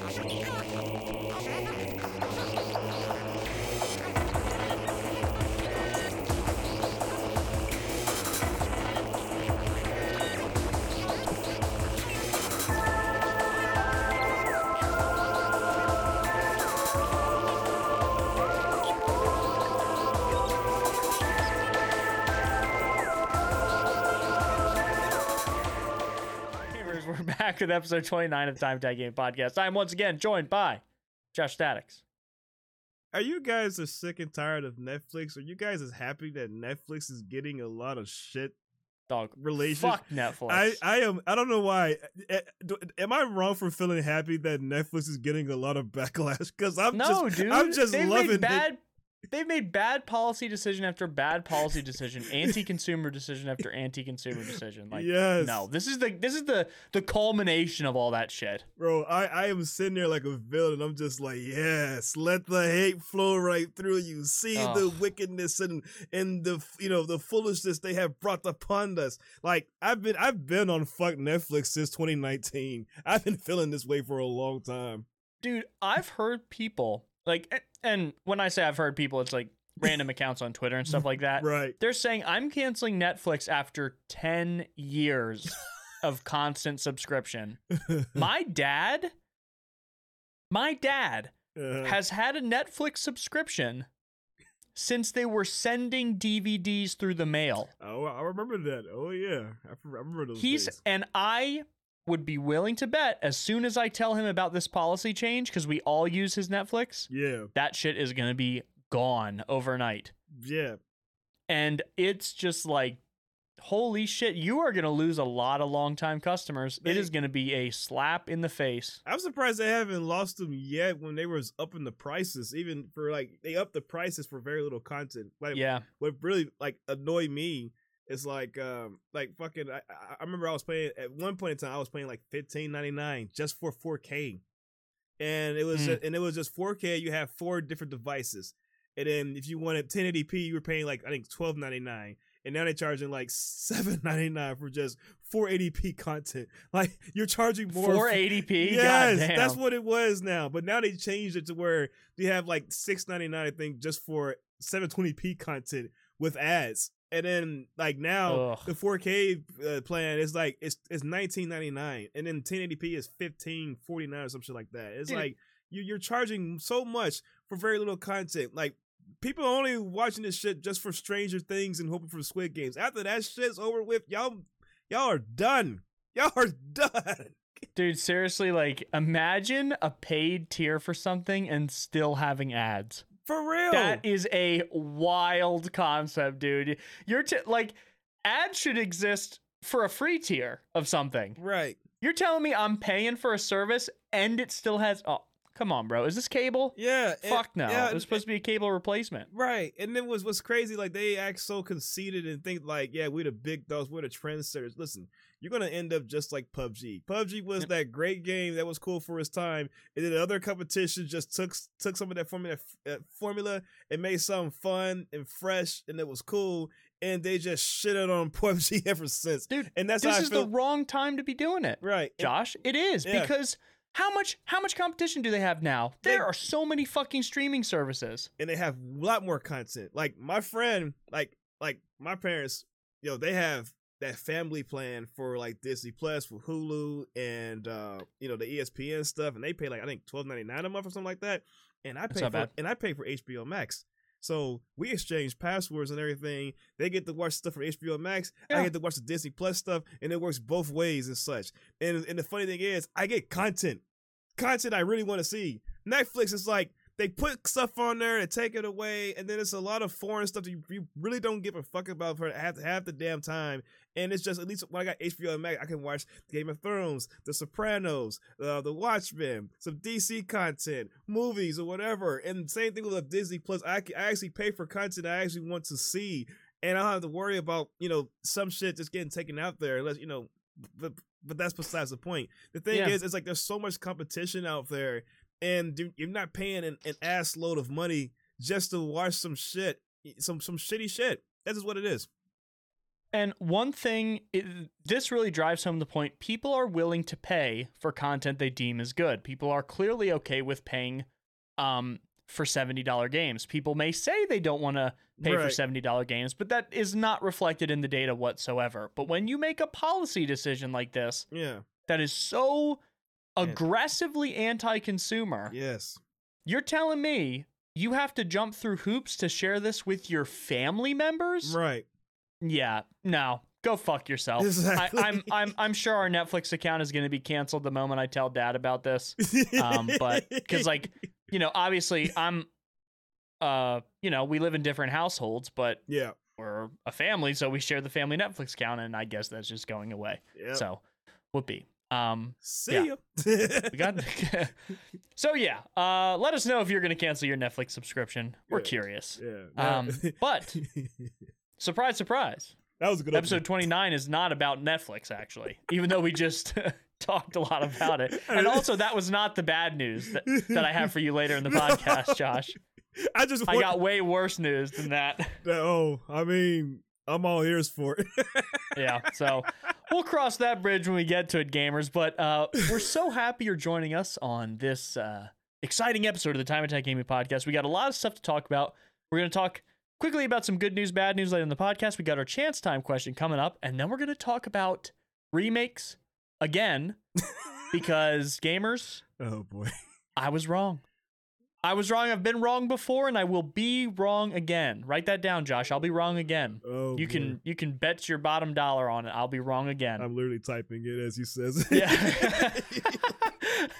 We're back with episode 29 of the Time Attack Gaming Podcast. I'm once again joined by Josh STATiX. Are you guys as sick and tired of Netflix? Are you guys as happy that Netflix is getting a lot of shit? Dog. Relations- Fuck Netflix. I, I am I don't know why. Am I wrong for feeling happy that Netflix is getting a lot of backlash? Because I'm no, just dude. I'm just they've loving made it. bad. They've made bad policy decision after bad policy decision, anti-consumer decision after anti-consumer decision. Like, yes, no, this is the this is the the culmination of all that shit. bro. I I am sitting there like a villain. I'm just like, yes, let the hate flow right through you. See the wickedness and and the you know the foolishness they have brought upon us. Like I've been I've been on fuck Netflix since 2019. I've been feeling this way for a long time. Dude, I've heard people like, and- when I say I've heard people, it's like random accounts on Twitter and stuff like that. Right. They're saying I'm canceling Netflix after 10 years of constant subscription. My dad, my dad Uh, has had a Netflix subscription since they were sending DVDs through the mail. oh, I remember that. Oh yeah, I remember those. He's days. and I would be willing to bet as soon as I tell him about this policy change because we all use his Netflix, Yeah, that shit is going to be gone overnight. yeah. And it's just like holy shit, you are going to lose a lot of longtime customers. It They- is going to be a slap in the face. I'm surprised they haven't lost them yet when they was upping the prices. Even for like they upped the prices for very little content. Like Yeah. what really like annoyed me is like um like fucking I, I- remember I was paying at one point in time I was paying like fifteen ninety nine just for 4K, and it was Mm. and it was just 4K. You have four different devices, and then if you wanted 1080p, you were paying like I think twelve ninety nine. And now they're charging like seven ninety nine for just 480p content. Like you're charging more. 480p. Yes, Goddamn. that's what it was now. But now they changed it to where you have like six ninety nine, I think, just for seven twenty p content with ads. And then like now Ugh. the four K uh, plan is like it's it's nineteen ninety nine, and then ten eighty p is fifteen forty nine or some shit like that. It's Dude. like you you're charging so much for very little content. Like people are only watching this shit just for Stranger Things and hoping for Squid Games. After that shit's over with, y'all y'all are done. Y'all are done. Dude, seriously, like imagine a paid tier for something and still having ads. For real. That is a wild concept, dude. You're t- like ads should exist for a free tier of something. right. You're telling me I'm paying for a service and it still has oh, come on, bro. Is this cable? Yeah. and- Fuck no. yeah, it was supposed to be a cable replacement. Right. And then was what's crazy, like they act so conceited and think like, yeah, we're the big dogs, we're the trendsetters. Listen, you're gonna end up just like PUBG. PUBG was that great game that was cool for its time, and then other competitions just took took some of that formula uh, formula and made something fun and fresh, and it was cool. And they just shitted on PUBG ever since. Dude, And that's this is feel. the wrong time to be doing it. right. And- Josh, it is Yeah. because how much how much competition do they have now? They- There are so many fucking streaming services. and they have a lot more content. Like my friend, like like my parents, you know, they have that family plan for like Disney Plus for Hulu and uh you know the ESPN stuff, and they pay like I think twelve ninety nine a month or something like that. And I That's pay for bad. and I pay for HBO Max. So we exchange passwords and everything. They get to watch stuff from HBO Max. I get to watch the Disney Plus stuff, and it works both ways and such. And and the funny thing is, I get content, content I really want to see. Netflix is like they put stuff on there and take it away, and then it's a lot of foreign stuff that you, you really don't give a fuck about for half half the damn time. And it's just at least when I got HBO Max, I can watch Game of Thrones, The Sopranos, uh, The Watchmen, some DC content, movies or whatever. And same thing with the Disney Plus. I, can- I actually pay for content I actually want to see, and I don't have to worry about you know some shit just getting taken out there unless you know. But but that's besides the point. The thing Yeah. is, it's like there's so much competition out there, and you- you're not paying an, an ass load of money just to watch some shit, some some shitty shit. That's just what it is. And one thing, it, this really drives home the point people are willing to pay for content they deem as good. People are clearly okay with paying um, for $70 games. People may say they don't want to pay Right. for $70 games, but that is not reflected in the data whatsoever. But when you make a policy decision like this Yeah. that is so Yeah. aggressively anti consumer, Yes. you're telling me you have to jump through hoops to share this with your family members? Right. Yeah, no. Go fuck yourself. Exactly. I, I'm I'm I'm sure our Netflix account is going to be canceled the moment I tell Dad about this. Um, but- 'cause, like, You know, obviously I'm, uh, you know, we live in different households, but yeah. we're a family, so we share the family Netflix account, and I guess that's just going away. Yeah. So, whoopee. Um, See yeah. ya. we got. so yeah, uh, let us know if you're going to cancel your Netflix subscription. We're curious. yeah. Um, but surprise, surprise. that was a good Episode 29 is not about Netflix, actually, even though we just talked a lot about it. And also, that was not the bad news that, that I have for you later in the podcast, Josh. I just I got way worse news than that. Oh, I mean, I'm all ears for it. Yeah, so we'll cross that bridge when we get to it, gamers. But uh, we're so happy you're joining us on this uh, exciting episode of the Time Attack Gaming Podcast. We got a lot of stuff to talk about. We're going to talk quickly about some good news, bad news later in the podcast. We got our chance time question coming up, and then we're going to talk about remakes again because gamers, oh boy. I was wrong. I was wrong. I've been wrong before, and I will be wrong again. Write that down, Josh. I'll be wrong again. Oh, You boy. can you can bet your bottom dollar on it. I'll be wrong again. I'm literally typing it as he says. Yeah.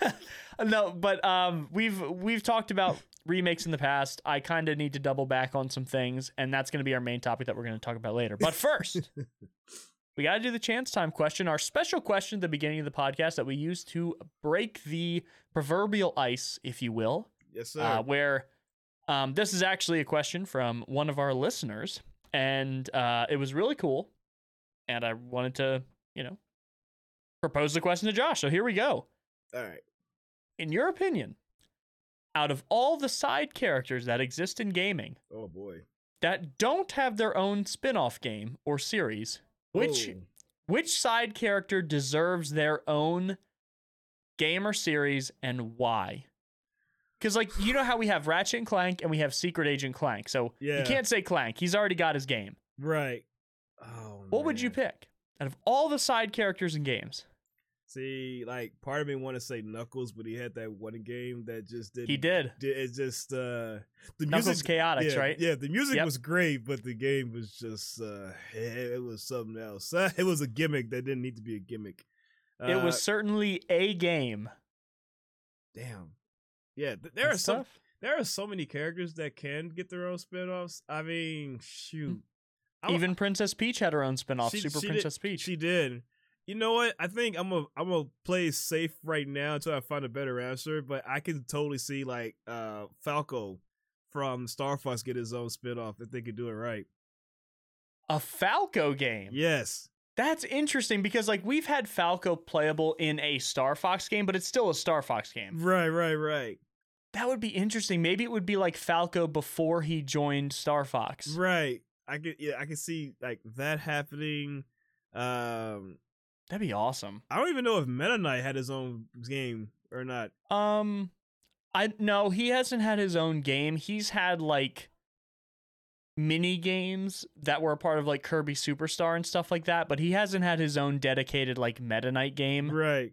no, but um, we've we've talked about remakes in the past. I kind of need to double back on some things, and that's going to be our main topic that we're going to talk about later. But first, we got to do the chance time question, our special question at the beginning of the podcast that we use to break the proverbial ice, if you will yes, sir. uh, where um, this is actually a question from one of our listeners, and uh, it was really cool. And I wanted to, you know, propose the question to Josh. So here we go. all right. In your opinion, out of all the side characters that exist in gaming Oh boy. that don't have their own spin-off game or series, which which side character deserves their own game or series and why? Because like you know how we have Ratchet and Clank and we have Secret Agent Clank, so Yeah. you can't say Clank. He's already got his game. Right. Oh. What would you pick out of all the side characters in games? See, like part of me want to say Knuckles, but he had that one game that just did. He did. It's just uh the Knuckles music. Chaotix, yeah, right? Yeah, the music Yep. was great, but the game was just uh it, it was something else. it was a gimmick that didn't need to be a gimmick. it Uh, was certainly a game. damn. Yeah, th- there are That's some there are so many characters that can get their own spin-offs. I mean, shoot. I'm- Even Princess Peach had her own spin-off, She- Super she did- Princess Peach. She did. You know what? I think I'm gonna I'm gonna play safe right now until I find a better answer. But I can totally see like uh Falco from Star Fox get his own spinoff if they could do it right. a Falco game. Yes. That's interesting because like we've had Falco playable in a Star Fox game, but it's still a Star Fox game. Right. Right. Right. That would be interesting. Maybe it would be like Falco before he joined Star Fox. Right. I could yeah I could see like that happening. Um, That'd be awesome. I don't even know if Meta Knight had his own game or not. Um I no, he hasn't had his own game. He's had like mini games that were a part of like Kirby Superstar and stuff like that, but he hasn't had his own dedicated like Meta Knight game. Right.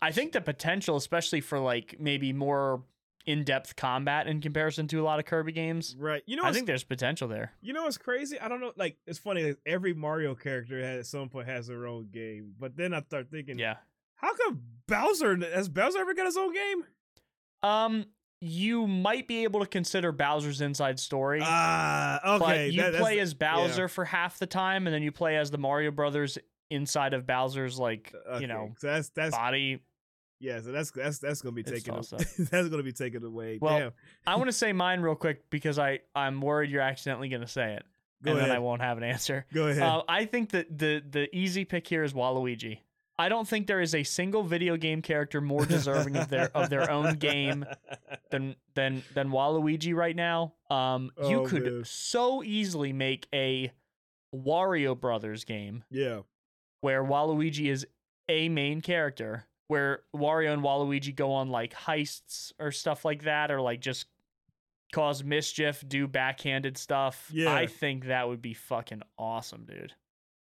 I think the potential, especially for like maybe more in-depth combat in comparison to a lot of Kirby games, Right. You know. I think there's potential there. You know what's crazy? I don't know. Like it's funny. Like, every Mario character has, at some point has their own game, but then I start thinking, Yeah. how come Bowser has Bowser ever got his own game? Um, you might be able to consider Bowser's Inside Story, Ah, but okay. you that- play as Bowser for half the time, and then you play as the Mario Brothers inside of Bowser's like okay, you know so that's that's body. yeah. So that's that's that's gonna be taken. that's gonna be taken away. Well, Damn. I want to say mine real quick because I I'm worried you're accidentally gonna say it, Go and ahead. then I won't have an answer. Go ahead. Uh, I think that the the easy pick here is Waluigi. I don't think there is a single video game character more deserving of their of their own game than than than Waluigi right now. Um, you Oh, could man. so easily make a Wario Brothers game Yeah. where Waluigi is a main character, where Wario and Waluigi go on like heists or stuff like that, or like just cause mischief, do backhanded stuff. Yeah. I think that would be fucking awesome, dude.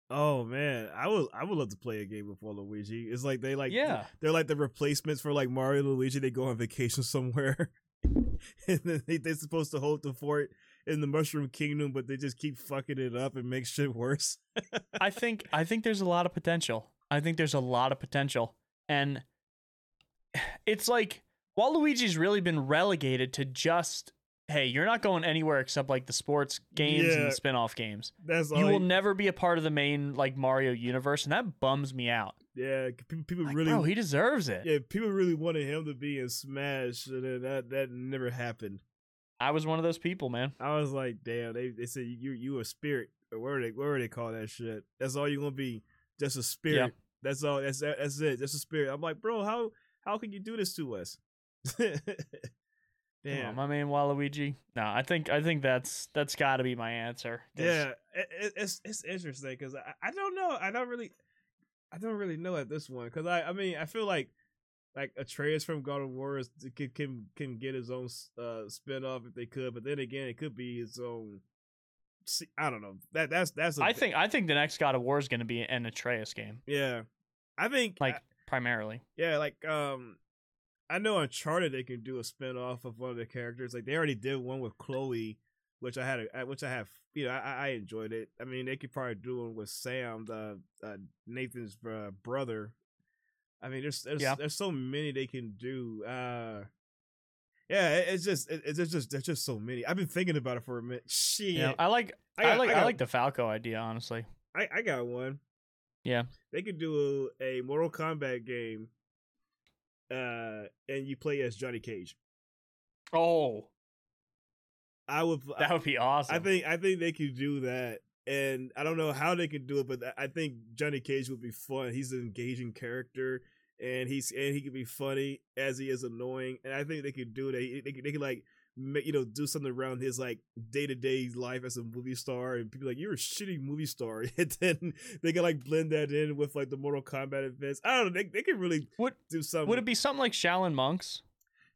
Oh man, I would I would love to play a game with Waluigi. It's like they like Yeah. they're like the replacements for like Mario and Luigi. They go on vacation somewhere, and then they, they're supposed to hold the fort in the Mushroom Kingdom, but they just keep fucking it up and make shit worse. I think I think there's a lot of potential. I think there's a lot of potential. And it's like Waluigi's really been relegated to just hey, you're not going anywhere except like the sports games and the spin-off games. That's all. You will never be a part of the main like Mario universe and that bums me out. yeah, people, people Like, really. Oh, he deserves it. yeah, people really wanted him to be in Smash, and that that never happened. I was one of those people, man. I was like, damn. They they said you you a spirit. Or Where they where they call that shit? That's all you're gonna be. Just a spirit. That's all. That's that's it. Just a spirit. I'm like, bro, how how can you do this to us? Damn. on, my man Waluigi. No, I think I think that's that's got to be my answer. Yeah, it, it, it's it's interesting because I, I don't know. I don't really, I don't really know at this one because I I mean I feel like like Atreus from God of War is, can can can get his own uh spin off if they could, but then again it could be his own. I don't know. That that's that's. a I think I think the next God of War is going to be an Atreus game, yeah, I think like I- primarily. yeah, like um, I know Uncharted they can do a spin off of one of the characters. Like they already did one with Chloe, which I had, a, which I have, you know, I, I enjoyed it. I mean, they could probably do one with Sam, the uh, Nathan's uh, brother. I mean, there's there's, Yeah. there's so many they can do. Uh, yeah, it, it's just it, it's just there's just so many. I've been thinking about it for a minute. Shit, Yeah, I like I, got- like I, got- like the Falco idea, honestly. I, I got one. Yeah. They could do a, a Mortal Kombat game, uh, and you play as Johnny Cage. Oh, I would. that would be awesome. I think. I think they could do that, and I don't know how they could do it, but I think Johnny Cage would be fun. He's an engaging character, and he's and he could be funny as he is annoying, and I think they could do it. They they, they could like. You know, do something around his like day to day life as a movie star, and people are like you're a shitty movie star, and then they can like blend that in with like the Mortal Kombat events. I don't know. They, they could really Would- do something. would it be something like Shaolin Monks?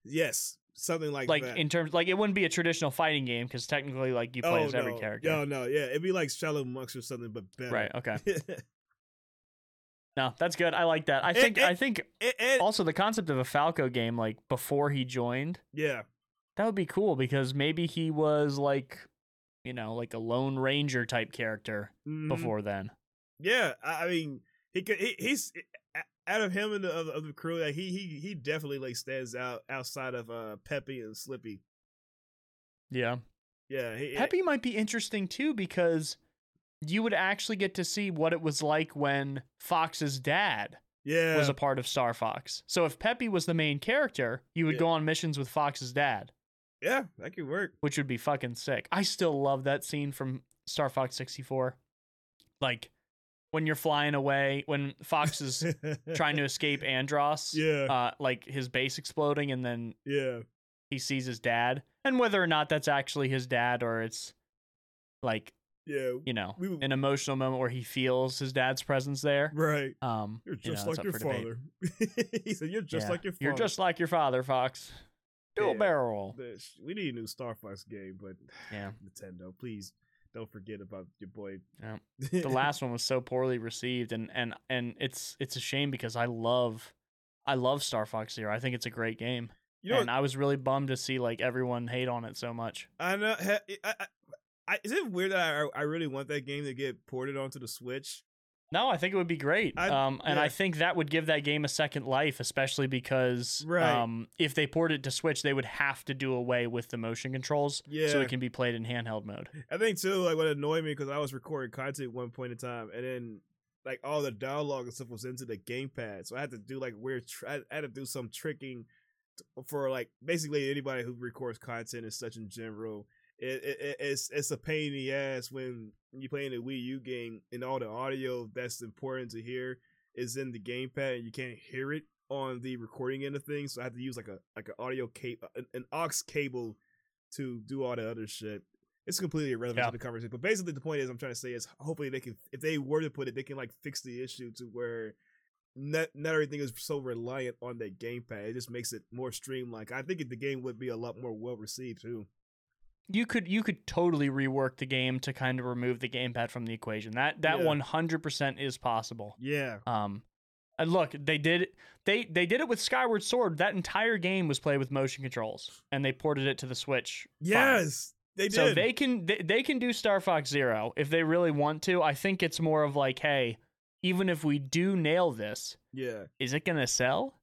Yes, something like Like that. in terms, like it wouldn't be a traditional fighting game because technically, like you play oh, as every character. No, no, yeah, it'd be like Shaolin Monks or something, but better. Right. Okay. No, that's good. I like that. I think. and- I think and- also the concept of a Falco game, like before he joined, yeah, that would be cool because maybe he was like, you know, like a Lone Ranger type character mhm. before then. Yeah, I I mean, he could. He, he's out of him and the of, of the crew. Like he he he definitely like stands out outside of uh Peppy and Slippy. Yeah. Yeah, he, Peppy might be interesting too because you would actually get to see what it was like when Fox's dad Yeah, was a part of Star Fox. So if Peppy was the main character, you would Yeah. go on missions with Fox's dad, yeah, that could work. which would be fucking sick. I still love that scene from Star Fox 64. Like when you're flying away, when Fox is trying to escape Andross, Yeah, uh, like his base exploding, and then yeah, he sees his dad, and whether or not that's actually his dad or it's like yeah. you know We an emotional moment where he feels his dad's presence there. Right. Um, You're you know, just like your father. he said, "You're just Yeah. like your father." You're just like your father, Fox. Dual Yeah. barrel roll. The- We need a new Star Fox game, but Yeah. Nintendo, please don't forget about your boy. Yeah. The last one was so poorly received, and and and it's it's a shame because I love, I love Star Fox Zero. I think it's a great game, you know, and I was really bummed to see like everyone hate on it so much. I know. I, I, I, is it weird that I, I really want that game to get ported onto the Switch? No, I think it would be great. I- um, and yeah. I think that would give that game a second life, especially because Right. um, if they ported it to Switch, they would have to do away with the motion controls, Yeah, so it can be played in handheld mode. I think too. Like what annoyed me because I was recording content at one point in time, and then like all the dialogue and stuff was into the gamepad, so I had to do like weird. Tr- I had to do some tricking for like basically anybody who records content and such in general. It, it, it- it's it's a pain in the ass when you're playing a Wii U game and all the audio that's important to hear is in the gamepad and you can't hear it on the recording end of things. So I have to use like a like an audio cable, an, an aux cable to do all the other shit. it's completely irrelevant Yeah. to the conversation. But basically, the point is, I'm trying to say is, hopefully they can, if they were to put it, they can like fix the issue to where not not everything is so reliant on that gamepad. It just makes it more streamlined. I think the game would be a lot more well received too. You could you could totally rework the game to kind of remove the gamepad from the equation. That that one hundred percent is possible. Yeah, Um, and look, they did they they did it with Skyward Sword. That entire game was played with motion controls, and they ported it to the Switch. fine. yes, they did. So they can they, they can do Star Fox Zero if they really want to. I think it's more of like, hey, even if we do nail this, yeah, is it gonna sell?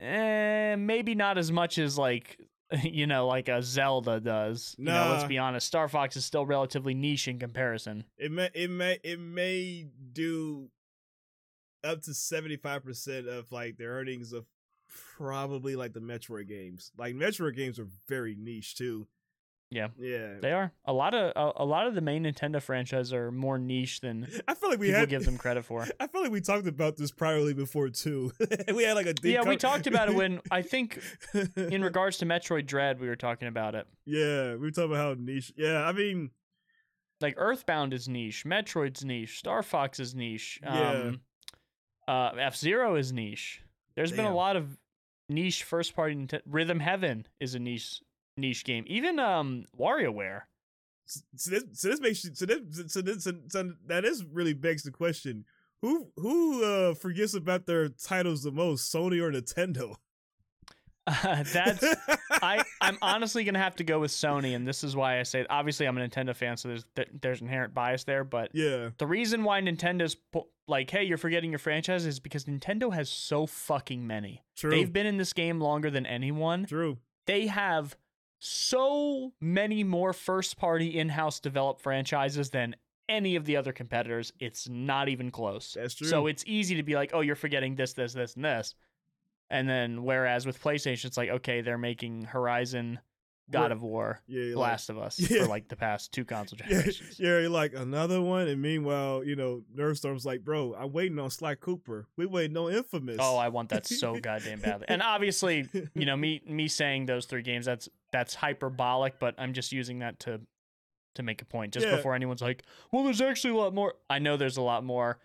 Eh, maybe not as much as like you know, like a Zelda does. You know, let's be honest. Star Fox is still relatively niche in comparison. it may it may it may do up to seventy five percent of like the earnings of probably like the Metroid games. Like Metroid games are very niche too. Yeah. Yeah, They are a lot of a, a lot of the main Nintendo franchises are more niche than I feel like we people had give them credit for. I feel like we talked about this priorly before too. we had like a yeah, we talked about it when I think in regards to Metroid Dread, we were talking about it. yeah, we were talking about how niche. Yeah, I mean, Like Earthbound is niche, Metroid's niche, Star Fox is niche, Yeah. um, uh, F Zero is niche. There's been a lot of niche first party. Ninte- Rhythm Heaven is a niche niche game. Even um, WarioWare. so this, so this makes you, so this, so this, so, so that is really begs the question: who who uh forgets about their titles the most, Sony or Nintendo? That's I I'm honestly gonna have to go with Sony, and this is why I say. Obviously, I'm a Nintendo fan, so there's there's inherent bias there. But yeah, the reason why Nintendo's like, hey, you're forgetting your franchise is because Nintendo has so fucking many. true, They've been in this game longer than anyone. true. They have so many more first party in house developed franchises than any of the other competitors. It's not even close. That's true. So it's easy to be like, oh, you're forgetting this, this, this, and this. And then whereas with PlayStation, it's like, okay, they're making Horizon, God of War, yeah, Last of Us Yeah. for like the past two console Like, yeah, generations. yeah, you're like another one, and meanwhile, you know, Nerdstorm's like, bro, I'm waiting on Sly Cooper. We waiting on Infamous. Oh, I want that so goddamn badly. And obviously, you know, me me saying those three games, that's that's hyperbolic, but I'm just using that to to make a point. Just Yeah. before anyone's like, well, there's actually a lot more. I know there's a lot more,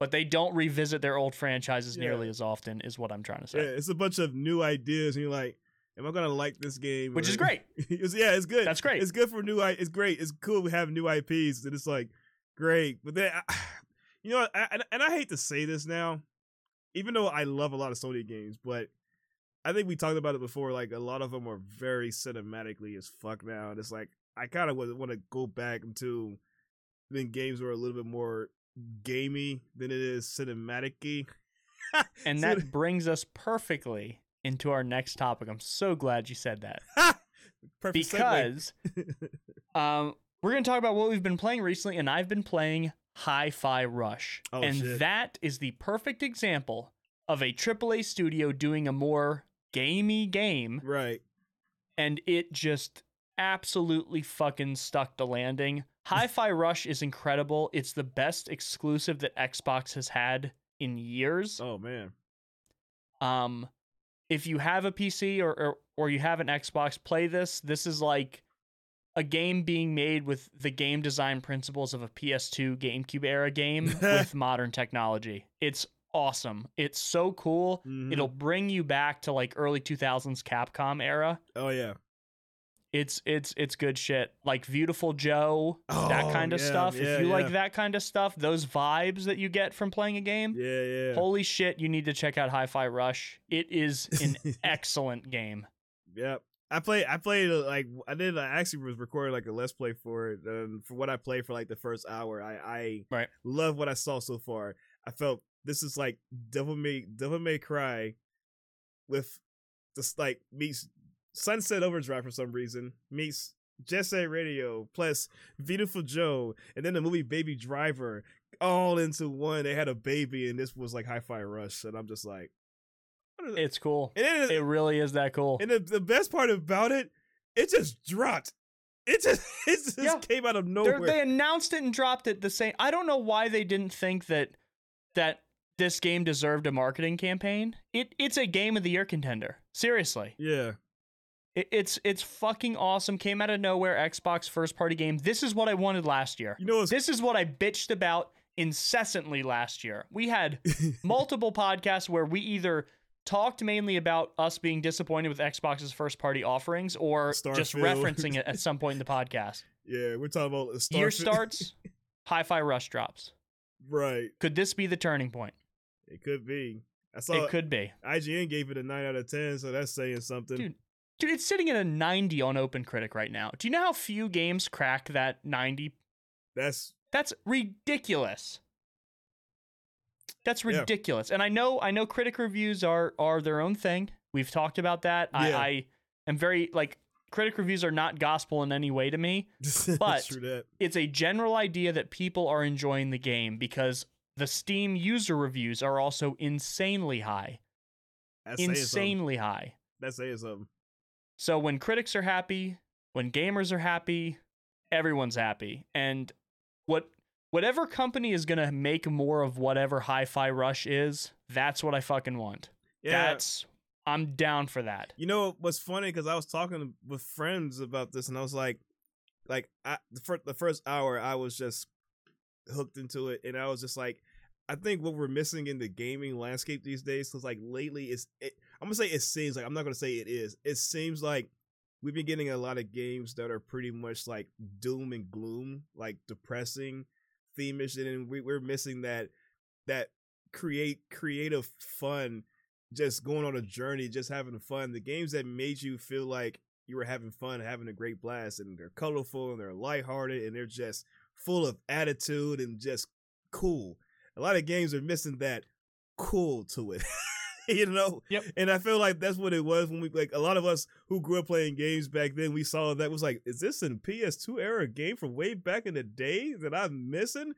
but they don't revisit their old franchises Yeah. nearly as often, is what I'm trying to say. yeah, it's a bunch of new ideas, and you're like, am I gonna like this game? Which is great. It's- yeah, it's good. That's great. It's good for new. It's great. It's cool we have new IPs, and it's like great. But then, I, you know, I, and- and I hate to say this now, even though I love a lot of Sony games, but I think we talked about it before. Like a lot of them are very cinematically as fuck now, and it's like I kind of want to go back into when games were a little bit more gamey than it is cinematic-y. And that brings us perfectly into our next topic. I'm so glad you said that. Because um, we're going to talk about what we've been playing recently, and I've been playing Hi Fi Rush. Oh, and shit. that is the perfect example of a AAA studio doing a more gamey game, right. and it just absolutely fucking stuck the landing. Hi Fi Rush is incredible. It's the best exclusive that Xbox has had in years. Oh man. Um, if you have a PC or, or or you have an Xbox, play this. This is like a game being made with the game design principles of a PS2 GameCube era game with modern technology. It's awesome. It's so cool. Mhm. It'll bring you back to like early 2000s Capcom era. Oh yeah. It's it's it's good shit. Like Viewtiful Joe, that Oh, kind of yeah, stuff. yeah, if you yeah. like that kind of stuff, those vibes that you get from playing a game, Yeah, yeah. holy shit, you need to check out Hi-Fi Rush. It is an excellent game. Yep. I play. I played uh, like I did. I actually was recording like a let's play for it. And for what I played for like the first hour, I I Right. love what I saw so far. I felt this is like Devil May Devil May Cry, with just like meets Sunset Overdrive for some reason meets Jet Set Radio plus Viewtiful Joe, and then the movie Baby Driver all into one. They had a baby, and this was like Hi-Fi Rush, and I'm just like, It's cool. and it is, It really is that cool. and the, the best part about it, it just dropped. It just it just Yeah. came out of They're- nowhere. They announced it and dropped it the same. I don't know why they didn't think that that this game deserved a marketing campaign. It it's a game of the year contender. Seriously. yeah, It, it's it's fucking awesome. Came out of nowhere. Xbox first party game. This is what I wanted last year. You know This is what I bitched about incessantly last year. We had multiple podcasts where we either talked mainly about us being disappointed with Xbox's first party offerings or just referencing it at some point in the podcast. yeah, we're talking about Starfield. Year starts, hi-fi rush drops. right. Could this be the turning point? It could be. I saw it could be. IGN gave it a nine out of ten, so that's saying something. Dude. Dude, it's sitting at a 90 on OpenCritic right now. Do you know how few games crack that 90? That's That's ridiculous. That's Yeah. ridiculous. And I know I know critic reviews are are their own thing. We've talked about that. Yeah. I, I am very like critic reviews are not gospel in any way to me. But- It's a general idea that people are enjoying the game because the Steam user reviews are also insanely high. That's. Insanely high. That's saying something. So when critics are happy, when gamers are happy, everyone's happy. And what whatever company is going to make more of whatever Hi-Fi Rush is, that's what I fucking want. Yeah. That's I'm down for that. You know what's funny? Because I was talking with friends about this, and I was like, like I, the, fir- the first hour, I was just hooked into it, and I was just like, I think what we're missing in the gaming landscape these days, because like lately, it's it, I'm gonna say it seems like I'm not gonna say it is. It seems like we've been getting a lot of games that are pretty much like doom and gloom, like depressing, themish, and we, we're missing that that create creative fun just going on a journey, just having fun. The games that made you feel like you were having fun, having a great blast, and they're colorful and they're lighthearted and they're just full of attitude and just cool. A lot of games are missing that cool to it. you know? Yep. And I feel like that's what it was when we like a lot of us who grew up playing games back then, we saw that was like, is this an PS2 era game from way back in the day that I'm missing?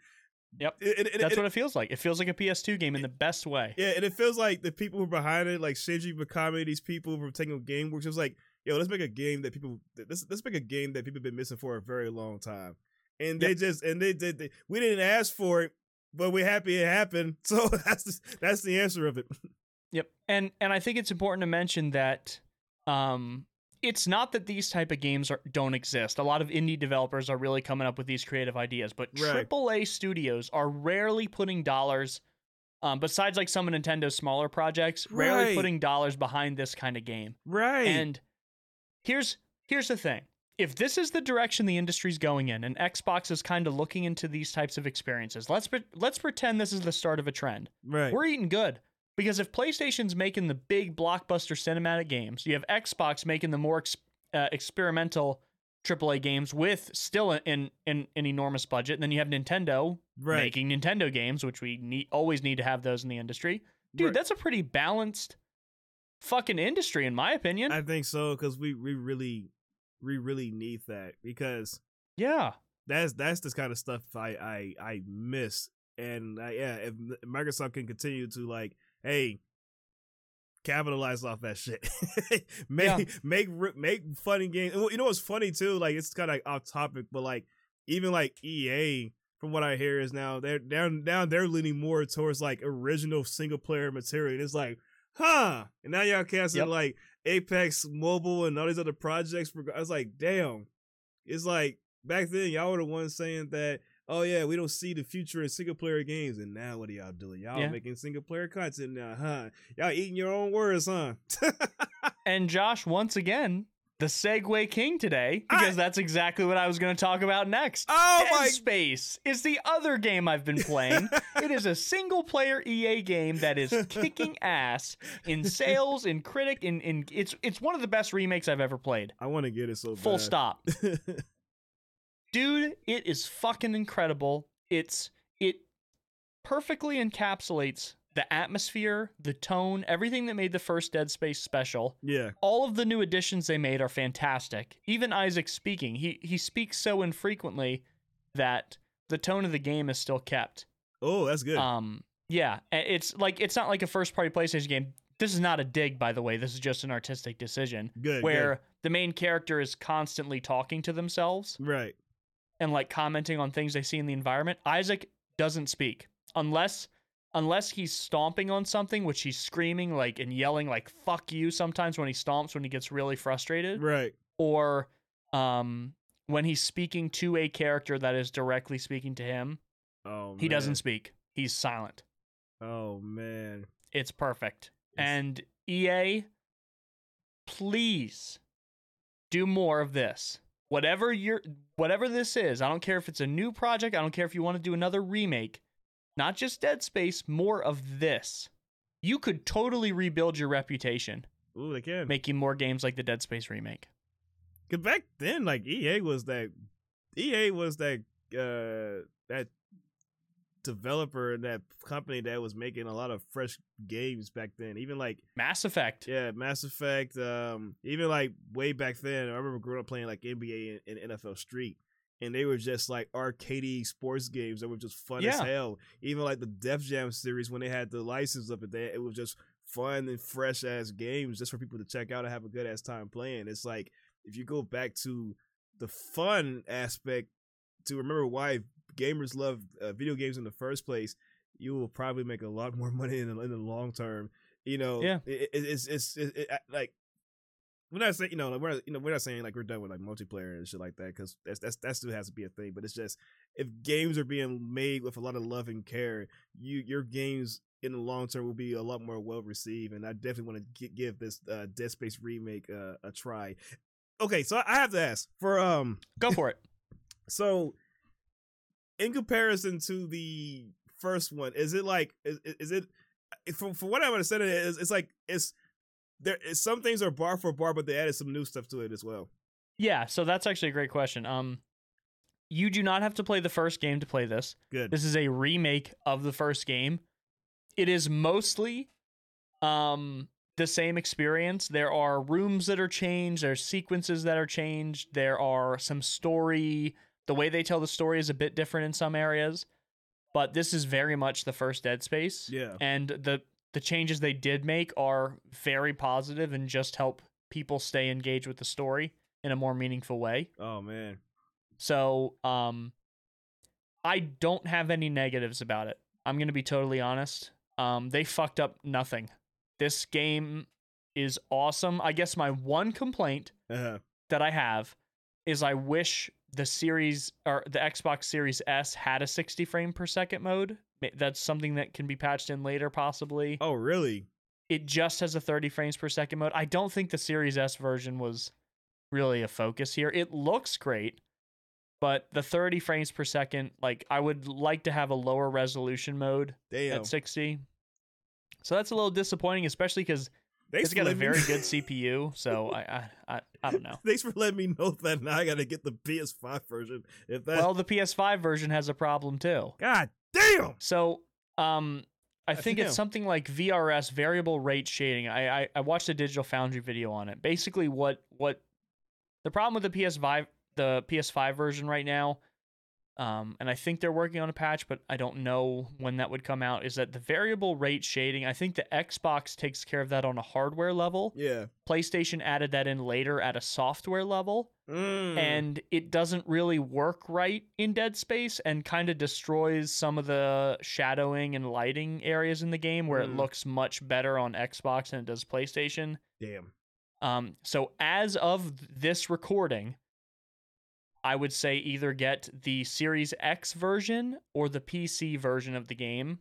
Yep. It- it- it- That's what it feels like. It feels like a PS2 game in the best way. yeah, and it feels like the people who are behind it, like Shinji Mikami, these people from Tango Gameworks, it was like, yo, let's make a game that people let's let's make a game that people have been missing for a very long time. And they Yep. just and they did we didn't ask for it, but we're happy it happened. So that's the, that's the answer of it. Yep. And and I think it's important to mention that um it's not that these type of games are, don't exist. A lot of indie developers are really coming up with these creative ideas, but Right. AAA studios are rarely putting dollars um, besides like some of Nintendo's smaller projects, rarely Right. putting dollars behind this kind of game. Right. And here's here's the thing. If this is the direction the industry's going in and Xbox is kind of looking into these types of experiences, let's pre- let's pretend this is the start of a trend right. we're eating good because if PlayStation's making the big blockbuster cinematic games, you have Xbox making the more ex- uh, experimental AAA games with still an, an an enormous budget, and then you have Nintendo right. making Nintendo games, which we need always need to have those in the industry. Dude, Right. that's a pretty balanced fucking industry, in my opinion. I think so because we we really we really need that because yeah, that's that's the kind of stuff I I I miss. And uh, yeah, if Microsoft can continue to like, hey, capitalize off that shit, make Yeah. make make funny games. You know what's funny too? Like it's kind of like off topic, but like even like EA, from what I hear, is now they're down now they're leaning more towards like original single player material. And it's like, huh? And now y'all casting Yep. like Apex Mobile and all these other projects. I was like, damn. It's like back then y'all were the ones saying that, oh yeah, we don't see the future in single player games, and now what are y'all doing? Y'all Yeah. making single player content now, huh? Y'all eating your own words, huh? and Josh once again. The Segue King today, I- because that's exactly what I was going to talk about next. oh Dead my Space is the other game I've been playing. it is a single player EA game that is kicking ass in sales, in critic, in, in it's it's one of the best remakes I've ever played. I want to get it so Full bad. stop. Dude, it is fucking incredible. It's it perfectly encapsulates the atmosphere, the tone, everything that made the first Dead Space special. yeah, All of the new additions they made are fantastic. Even Isaac speaking, he he speaks so infrequently that the tone of the game is still kept. oh that's good. Um, yeah, it's like it's not like a first party PlayStation game. This is not a dig, by the way. This is just an artistic decision good, where the main character is constantly talking to themselves right, and like commenting on things they see in the environment. Isaac doesn't speak unless unless he's stomping on something, which he's screaming like and yelling like "fuck you" sometimes when he stomps when he gets really frustrated, Right. or um when he's speaking to a character that is directly speaking to him, Oh, he doesn't speak. He's silent. Oh man. It's perfect. It's- And EA, please do more of this. Whatever you're whatever this is, I don't care if it's a new project, I don't care if you want to do another remake, not just Dead Space, more of this. You could totally rebuild your reputation Ooh, they can. making more games like the Dead Space remake. Cause back then, like EA was that EA was that uh that developer and that company that was making a lot of fresh games back then. Even like Mass Effect. yeah, Mass Effect. Um, even like way back then, I remember growing up playing like NBA and, and NFL Street. And they were just like arcadey sports games that were just fun as hell. Even like the Def Jam series when they had the license up at there, it was just fun and fresh ass games just for people to check out and have a good ass time playing. It's like if you go back to the fun aspect to remember why gamers love uh, video games in the first place, you will probably make a lot more money in the, in the long term. You know, Yeah. it, it, it's it's it, it, like we're not saying you know like, we're you know we're not saying like we're done with like multiplayer and shit like that because that's that's that still has to be a thing. But it's just if games are being made with a lot of love and care, you your games in the long term will be a lot more well received. And I definitely want to give this uh, Dead Space remake uh, a try. Okay, so I have to ask for um Go for it. so, in comparison to the first one, is it like is, is it from from what I understand it is it's like it's there is some things are bar for bar, but they added some new stuff to it as well. Yeah, so that's actually a great question. Um you do not have to play the first game to play this. Good. This is a remake of the first game. It is mostly um the same experience. There are rooms that are changed, there's sequences that are changed, there are some story the way they tell the story is a bit different in some areas, but this is very much the first Dead Space. Yeah. And the the changes they did make are very positive and just help people stay engaged with the story in a more meaningful way. Oh man. So, um, I don't have any negatives about it. I'm gonna be totally honest. Um, they fucked up nothing. This game is awesome. I guess my one complaint Uh-huh. that I have is I wish the series or the Xbox Series S had a 60 frame per second mode. That's something that can be patched in later, possibly. Oh really? It just has a 30 frames per second mode. I don't think the Series S version was really a focus here. It looks great, but the 30 frames per second, like I would like to have a lower resolution mode Damn. at 60. So that's a little disappointing, especially because it's got a very good CPU. So I, I, I, I don't know. Thanks for letting me know that. Now I gotta get the PS5 version. If that. Well, the PS5 version has a problem too. God damn. So, um, I That's think it's something like VRS, variable rate shading. I, I I watched a Digital Foundry video on it. Basically, what what the problem with the PS5 the PS5 version right now, um, and I think they're working on a patch, but I don't know when that would come out. Is that the variable rate shading? I think the Xbox takes care of that on a hardware level. Yeah. PlayStation added that in later at a software level Mm. and it doesn't really work right in Dead Space and kind of destroys some of the shadowing and lighting areas in the game where it Mm. looks much better on Xbox than it does PlayStation. damn. Um, so as of this recording, I would say either get the Series X version or the PC version of the game.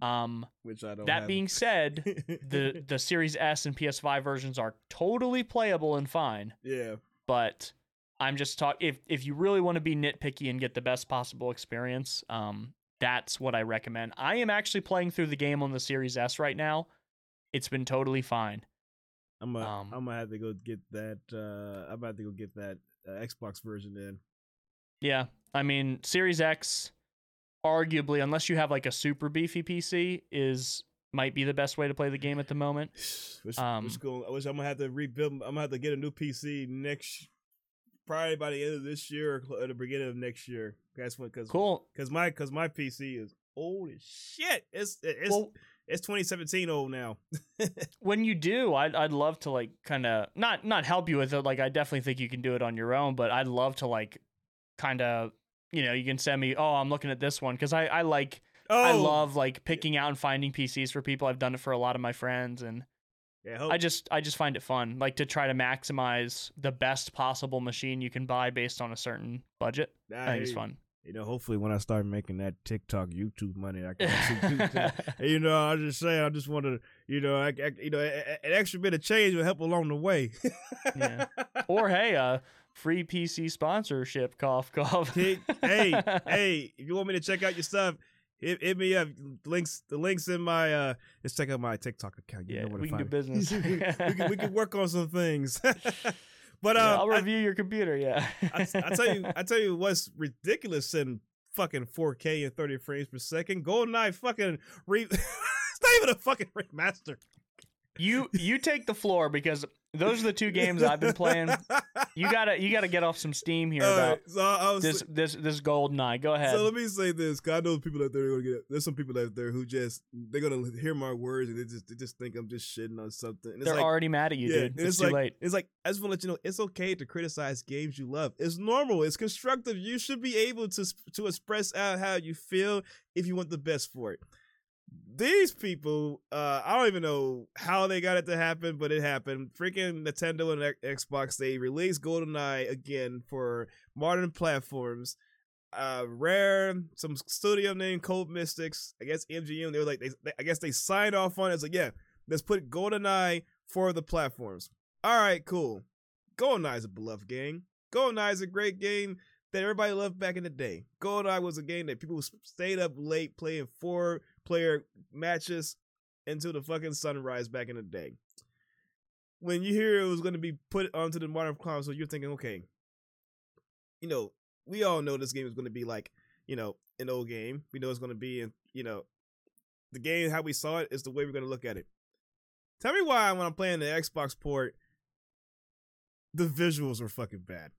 Um, Which I don't. that have. being said, the the Series S and PS5 versions are totally playable and fine yeah. but I'm just talk if if you really want to be nitpicky and get the best possible experience, um, that's what I recommend. I am actually playing through the game on the Series S right now. It's been totally fine. I'm gonna, Um, I'm gonna have to go get that. Uh, I'm about to go get that uh, Xbox version in. Yeah, I mean Series X, arguably, unless you have like a super beefy PC, is might be the best way to play the game at the moment. Um, which going, I wish I'm gonna have to rebuild. I'm gonna have to get a new PC next, probably by the end of this year or the beginning of next year. That's when, cause Cool. Cause my, cause my PC is old as shit. It's it's Well, it's 2017 old now. when you do, I'd I'd love to like kind of not not help you with it. Like I definitely think you can do it on your own, but I'd love to like kind of you know you can send me. Oh, I'm looking at this one because I I like Oh, I love like picking out and finding PCs for people. I've done it for a lot of my friends, and Yeah, hope, I just I just find it fun, like to try to maximize the best possible machine you can buy based on a certain budget. I think it's fun. You know, hopefully when I start making that TikTok, YouTube money, I can actually do that. And, you know, I was just saying, I just want to, you know, I, I, you know, a- a- an extra bit of change will help along the way. Yeah. or hey, uh, free PC sponsorship. Cough, cough. Hey, hey, if you want me to check out your stuff, hit, hit me up. Links, the links in my, uh, let's check out my TikTok account. You Yeah, know where to we can do business. we, can, we can work on some things. But Yeah, um, I'll I- review your computer. Yeah. I, I tell you, I tell you what's ridiculous in fucking 4K and 30 frames per second. GoldenEye fucking re. it's not even a fucking remaster. You you take the floor because those are the two games I've been playing. You gotta you gotta get off some steam here All about right, so I was. this this this golden eye. Go ahead. so let me say this, cause I know people out there are gonna get. There's some people out there who just they're gonna hear my words and they just they just think I'm just shitting on something. They're like, already mad at you, yeah, dude. It's, it's too like late. it's like I just want to let you know it's okay to criticize games you love. It's normal. It's constructive. You should be able to to express out how you feel if you want the best for it. These people, uh, I don't even know how they got it to happen, but it happened. Freaking Nintendo and X- Xbox, they released GoldenEye again for modern platforms. Uh, Rare, some studio named Code Mystics, I guess MGM. They were like, they, they- I guess they signed off on it. It's like, yeah, let's put GoldenEye for the platforms. All right, cool. GoldenEye is a beloved game. GoldenEye is a great game that everybody loved back in the day. GoldenEye was a game that people stayed up late playing four player matches until the fucking sunrise back in the day. When you hear it was going to be put onto the modern console, you're thinking, okay, you know, we all know this game is going to be like, you know, an old game. We know it's going to be, in, you know, the game how we saw it is the way we're going to look at it. Tell me why when I'm playing the Xbox port, the visuals were fucking bad.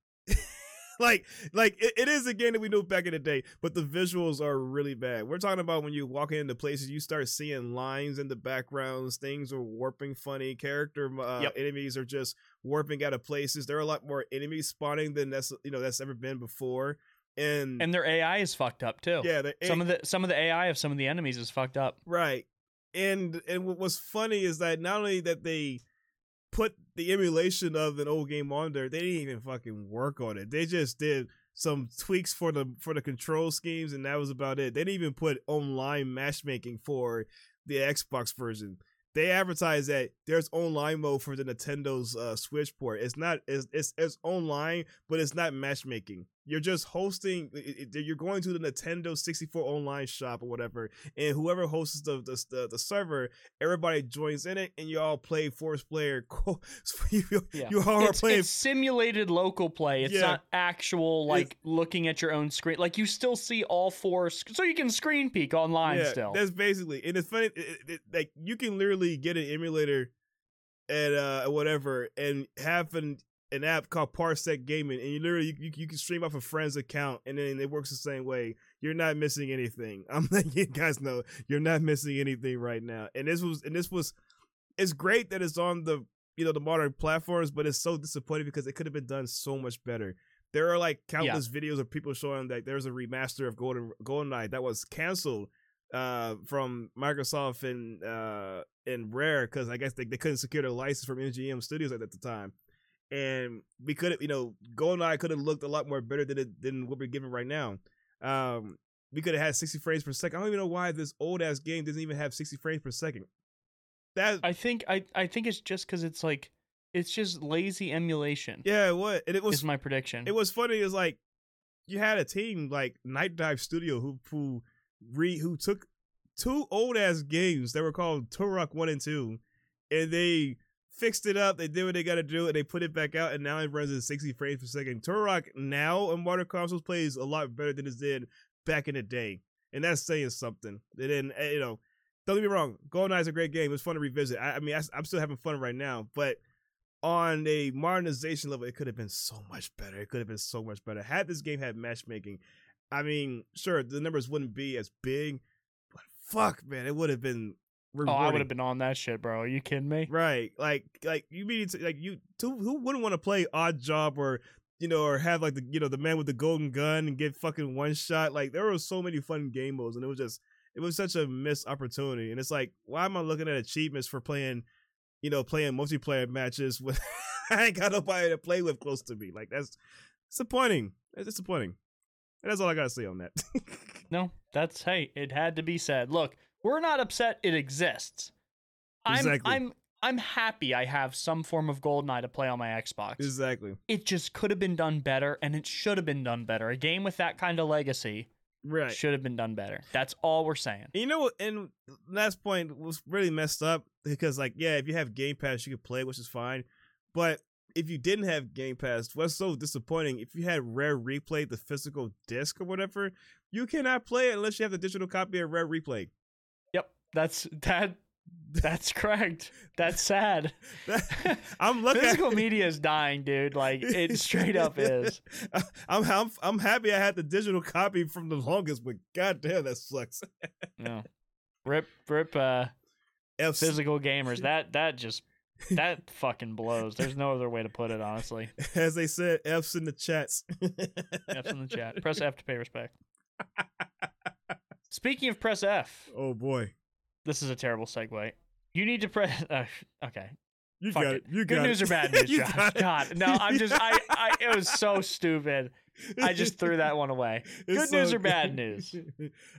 like, like it, it is a game that we knew back in the day, but the visuals are really bad. We're talking about when you walk into places, you start seeing lines in the backgrounds, things are warping funny, character uh, Yep. enemies are just warping out of places. There are a lot more enemies spawning than that's you know that's ever been before, and, And their AI is fucked up too. yeah, the, Some of the some of the AI of some of the enemies is fucked up. Right. And and what was funny is that not only that they put the emulation of an old game on there, they didn't even fucking work on it. They just did some tweaks for the for the control schemes and that was about it. They didn't even put online matchmaking for the Xbox version. They advertise that there's online mode for the Nintendo's uh, Switch port. It's not it's, it's it's online, but it's not matchmaking. You're just hosting. You're going to the Nintendo 64 online shop or whatever, and whoever hosts the the, the, the server, everybody joins in it, and you all play force player. co- you, Yeah. you all are playing. it's simulated local play. It's Yeah. not actual like looking at your own screen. Like you still see all four, sc- so you can screen peek online yeah, still. that's basically. And it's funny, it, it, it- like you can literally get an emulator and uh whatever and have an an app called Parsec Gaming, and you literally you, you, can stream off a friend's account, and then it works the same way. You're not missing anything. I'm letting you guys know you're not missing anything right now. And this was and this was, it's great that it's on the you know the modern platforms, but it's so disappointing because it could have been done so much better. There are like countless videos of people showing that there's a remaster of Golden GoldenEye that was canceled uh from Microsoft and uh and Rare because I guess they, they couldn't secure the license from MGM Studios at the time. And we could have, you know, GoldenEye could have looked a lot more better than it than what we're given right now. Um, we could have had 60 frames per second. I don't even know why this old ass game doesn't even have 60 frames per second. That I think I I think it's just because it's like it's just lazy emulation. yeah, what? And it was is my prediction. it was funny is like you had a team like Nightdive Studio who who re who took two old ass games that were called Turok One and Two, and they fixed it up. They did what they got to do, and they put it back out, and now it runs at sixty frames per second. Turok now on modern consoles plays a lot better than it did back in the day, and that's saying something. And then eh, you know, don't get me wrong, GoldenEye is a great game. It's fun to revisit. I, I mean, I, I'm still having fun right now, but on a modernization level, it could have been so much better. It could have been so much better. Had this game had matchmaking, I mean, sure, the numbers wouldn't be as big, but fuck, man, it would have been. Oh, I would have been on that shit, bro. Are you kidding me? right. Like, like you mean to, like you? Who, who wouldn't want to play Oddjob or you know, or have like the you know the man with the golden gun and get fucking one shot? Like there were so many fun game modes, and it was just it was such a missed opportunity. And it's like, why am I looking at achievements for playing, you know, playing multiplayer matches with I ain't got nobody to play with close to me? Like that's disappointing. That's disappointing. And that's all I gotta say on that. No, that's hey, it had to be said. Look, we're not upset it exists. I'm I'm I'm happy I have some form of GoldenEye to play on my Xbox. exactly. It just could have been done better and it should have been done better. A game with that kind of legacy Right. should have been done better. That's all we're saying. And you know? And last point was really messed up because, like, yeah, if you have Game Pass, you could play, which is fine. But if you didn't have Game Pass, what's so disappointing? If you had Rare Replay, the physical disc or whatever, you cannot play it unless you have the digital copy of Rare Replay. That's that that's correct. That's sad. I'm looking. Physical media is dying, dude. Like it straight up is. I'm, I'm I'm happy I had the digital copy from the longest, but goddamn, that sucks. No. Rip rip uh F- physical gamers. That that just that fucking blows. There's no other way to put it, honestly. as they said, F's in the chats. F's in the chat. Press F to pay respect. Speaking of press F, oh boy, this is a terrible segue. You need to press. Uh, okay. you Fuck got it. it. You Good got news it. or bad news, Josh? God, no. I'm just. I. I. It was so stupid. I just threw that one away. Good news so or bad news?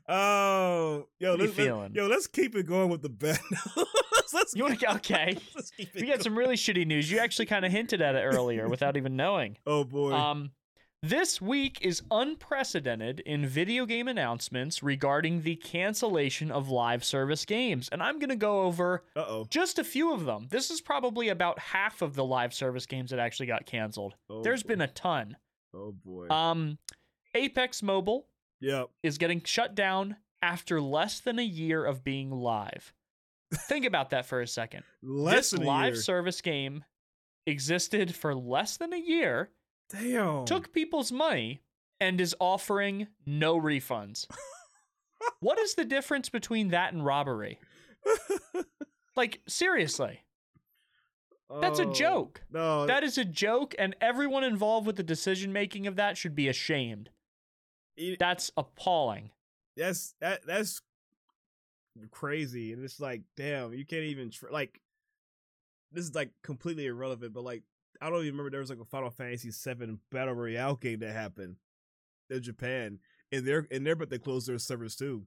Oh, yo, What are you let's, let- yo, let's keep it going with the bad. let's, let's, You want to? Okay. let's keep it We got going. some really shitty news. You actually kind of hinted at it earlier without even knowing. Oh boy. Um, this week is unprecedented in video game announcements regarding the cancellation of live service games, and I'm going to go over Uh oh. just a few of them. This is probably about half of the live service games that actually got canceled. Oh, There's boy. been a ton. Oh boy. Um, Apex Mobile yep. is getting shut down after less than a year of being live. Think about that for a second. Less this than a live year. service game existed for less than a year, Damn. took people's money, and is offering no refunds. what is the difference between that and robbery? Like, seriously, that's a Oh, joke. No. That is a joke, and everyone involved with the decision making of that should be ashamed. it- That's appalling. that's that that's crazy and it's like damn you can't even tr- like this is like completely irrelevant but like i don't even remember there was like a final fantasy 7 battle royale game that happened in japan and they're and they're but they closed their servers too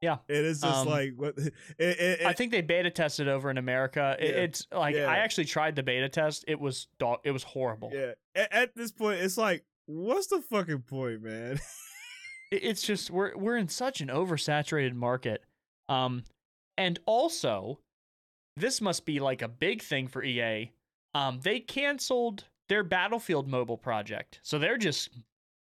Yeah. it's just Um, like what it, it, I think they beta tested over in America. It- Yeah. It's like Yeah. I actually tried the beta test. It was dog. It was horrible. yeah at, at this point it's like what's the fucking point man It's just we're we're in such an oversaturated market. Um, and also, this must be like a big thing for EA. Um, they canceled their Battlefield mobile project, so they're just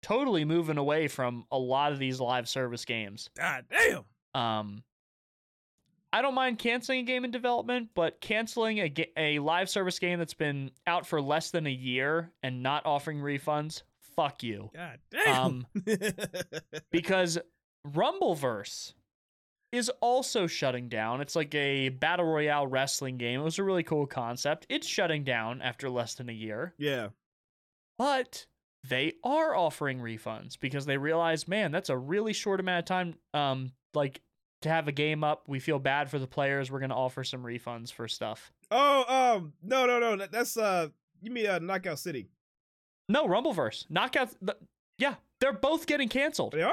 totally moving away from a lot of these live service games. god damn Um, I don't mind canceling a game in development, but canceling a ga- a live service game that's been out for less than a year and not offering refunds, fuck you. god damn Um, because Rumbleverse is also shutting down. It's like a battle royale wrestling game. It was a really cool concept. It's shutting down after less than a year, yeah but they are offering refunds because they realize, man, that's a really short amount of time. Um, like to have a game up, we feel bad for the players. We're gonna offer some refunds for stuff. oh um no no no that's uh you mean uh knockout city No, Rumbleverse, Knockout. The, yeah, they're both getting canceled. they are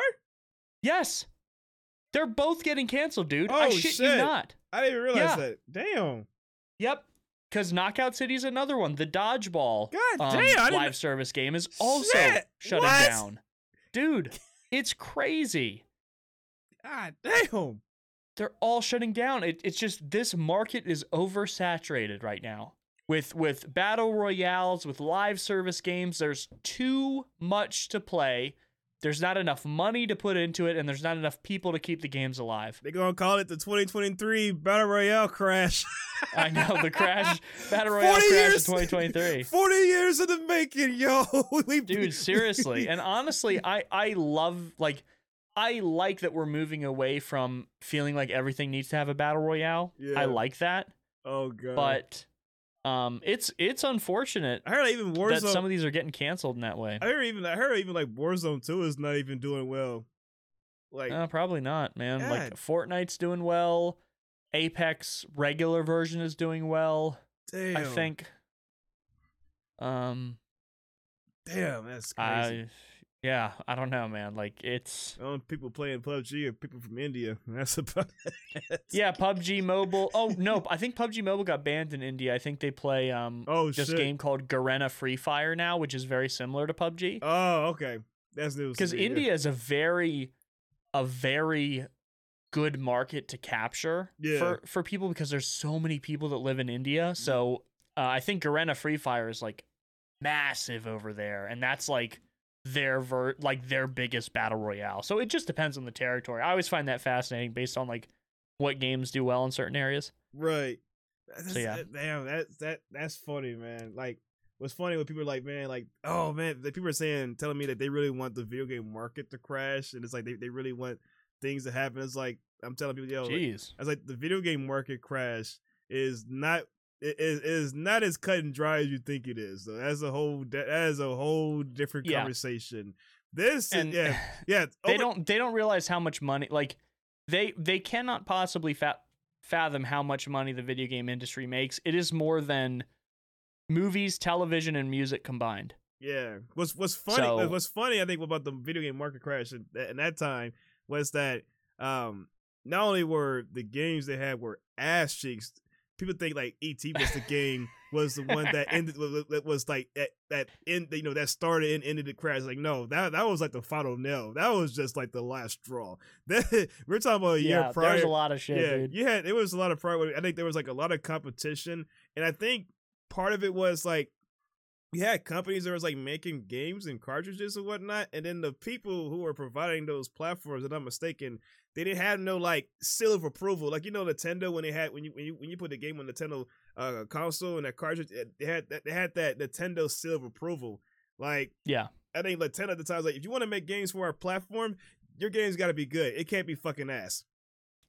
Yes, they're both getting canceled, dude. Oh, I shit you shit. not. I didn't even realize Yeah. that. Damn. Yep. Because Knockout City's another one. The dodgeball God um, damn. Live service game is also Shit, shutting what? down. Dude, it's crazy. God damn. They're all shutting down. It, it's just this market is oversaturated right now. With with battle royales, with live service games, there's too much to play. There's not enough money to put into it, and there's not enough people to keep the games alive. They're gonna call it the 2023 Battle Royale crash. I know the crash battle royale crash years- in 2023. 40 years in the making, yo. dude seriously and honestly i i love like i like that we're moving away from feeling like everything needs to have a battle royale Yeah. i like that oh god. but um it's it's unfortunate I heard even that Warzone. some of these are getting canceled in that way I heard even I heard even like Warzone 2 is not even doing well. Like, Uh, probably not, man. Yeah. Like Fortnite's doing well. Apex regular version is doing well. damn, I think. Um, damn, that's crazy. I, yeah, I don't know, man. Like it's only people playing PUBG are people from India. That's about it. yeah, PUBG Mobile. Oh no, I think PUBG Mobile got banned in India. I think they play um Oh this shit. game called Garena Free Fire now, which is very similar to PUBG. Oh, okay. That's news. Because. India is a very, a very good market to capture Yeah. for for people because there's so many people that live in India. So uh, I think Garena Free Fire is like massive over there, and that's like their ver like their biggest battle royale. So it just depends on the territory. I always find that fascinating based on like what games do well in certain areas. Right. That's, yeah. that- damn, that that that's funny, man. Like, what's funny when people are like, man, like, oh man, the people are saying, telling me that they really want the video game market to crash, and it's like they, they really want things to happen. It's like I'm telling people, yo, like, Jeez. I was like, the video game market crash is not it is is not as cut and dry as you think it is. So that's a whole that is a whole different Yeah. conversation. This And yeah yeah they over- don't they don't realize how much money like they they cannot possibly fa- fathom how much money the video game industry makes. It is more than movies, television, and music combined. Yeah. What's what's funny? So- what's funny? I think about the video game market crash in, in that time was that um not only were the games they had were ass cheeks. People think like ET was the game was the one that ended that was like that that end you know that started and ended the crash. Like no, that that was like the final nail. That was just like the last straw. That, we're talking about a year yeah, prior. there's a lot of shit, yeah, dude. you had it was a lot of prior. I think there was like a lot of competition, and I think part of it was like you had companies that was like making games and cartridges and whatnot, and then the people who were providing those platforms, if I'm mistaken, they didn't have no like seal of approval. Like you know, Nintendo when they had when you when you when you put the game on Nintendo uh, console and that cartridge, they had that they had that Nintendo seal of approval. Like Yeah. I think Nintendo at the time was like, if you want to make games for our platform, your game's got to be good. It can't be fucking ass.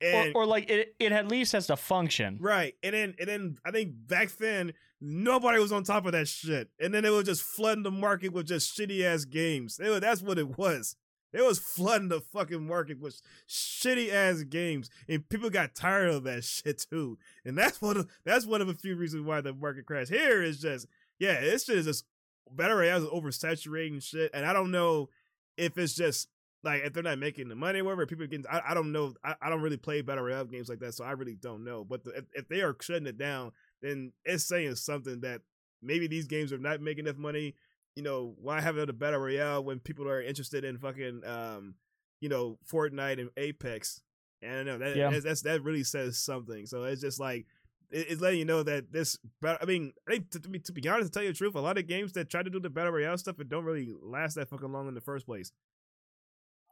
And or, or like it, it at least has to function. Right. And then and then I think back then nobody was on top of that shit. And then it was just flooding the market with just shitty ass games. Was, that's what it was. It was flooding the fucking market with shitty ass games. And people got tired of that shit too. And that's one of that's one of a few reasons why the market crashed. Here is just yeah, this shit is just battle royale is oversaturating shit. And I don't know if it's just like if they're not making the money, or whatever people getting. I, I don't know. I, I don't really play battle royale games like that, so I really don't know. But the, if, if they are shutting it down, then it's saying something that maybe these games are not making enough money. You know, why have another battle royale when people are interested in fucking, um, you know, Fortnite and Apex? And I don't know that Yeah. that's, that's that really says something. So it's just like it- it's letting you know that this. I mean, I think to, to be to be honest, to tell you the truth, a lot of games that try to do the battle royale stuff, it don't really last that fucking long in the first place.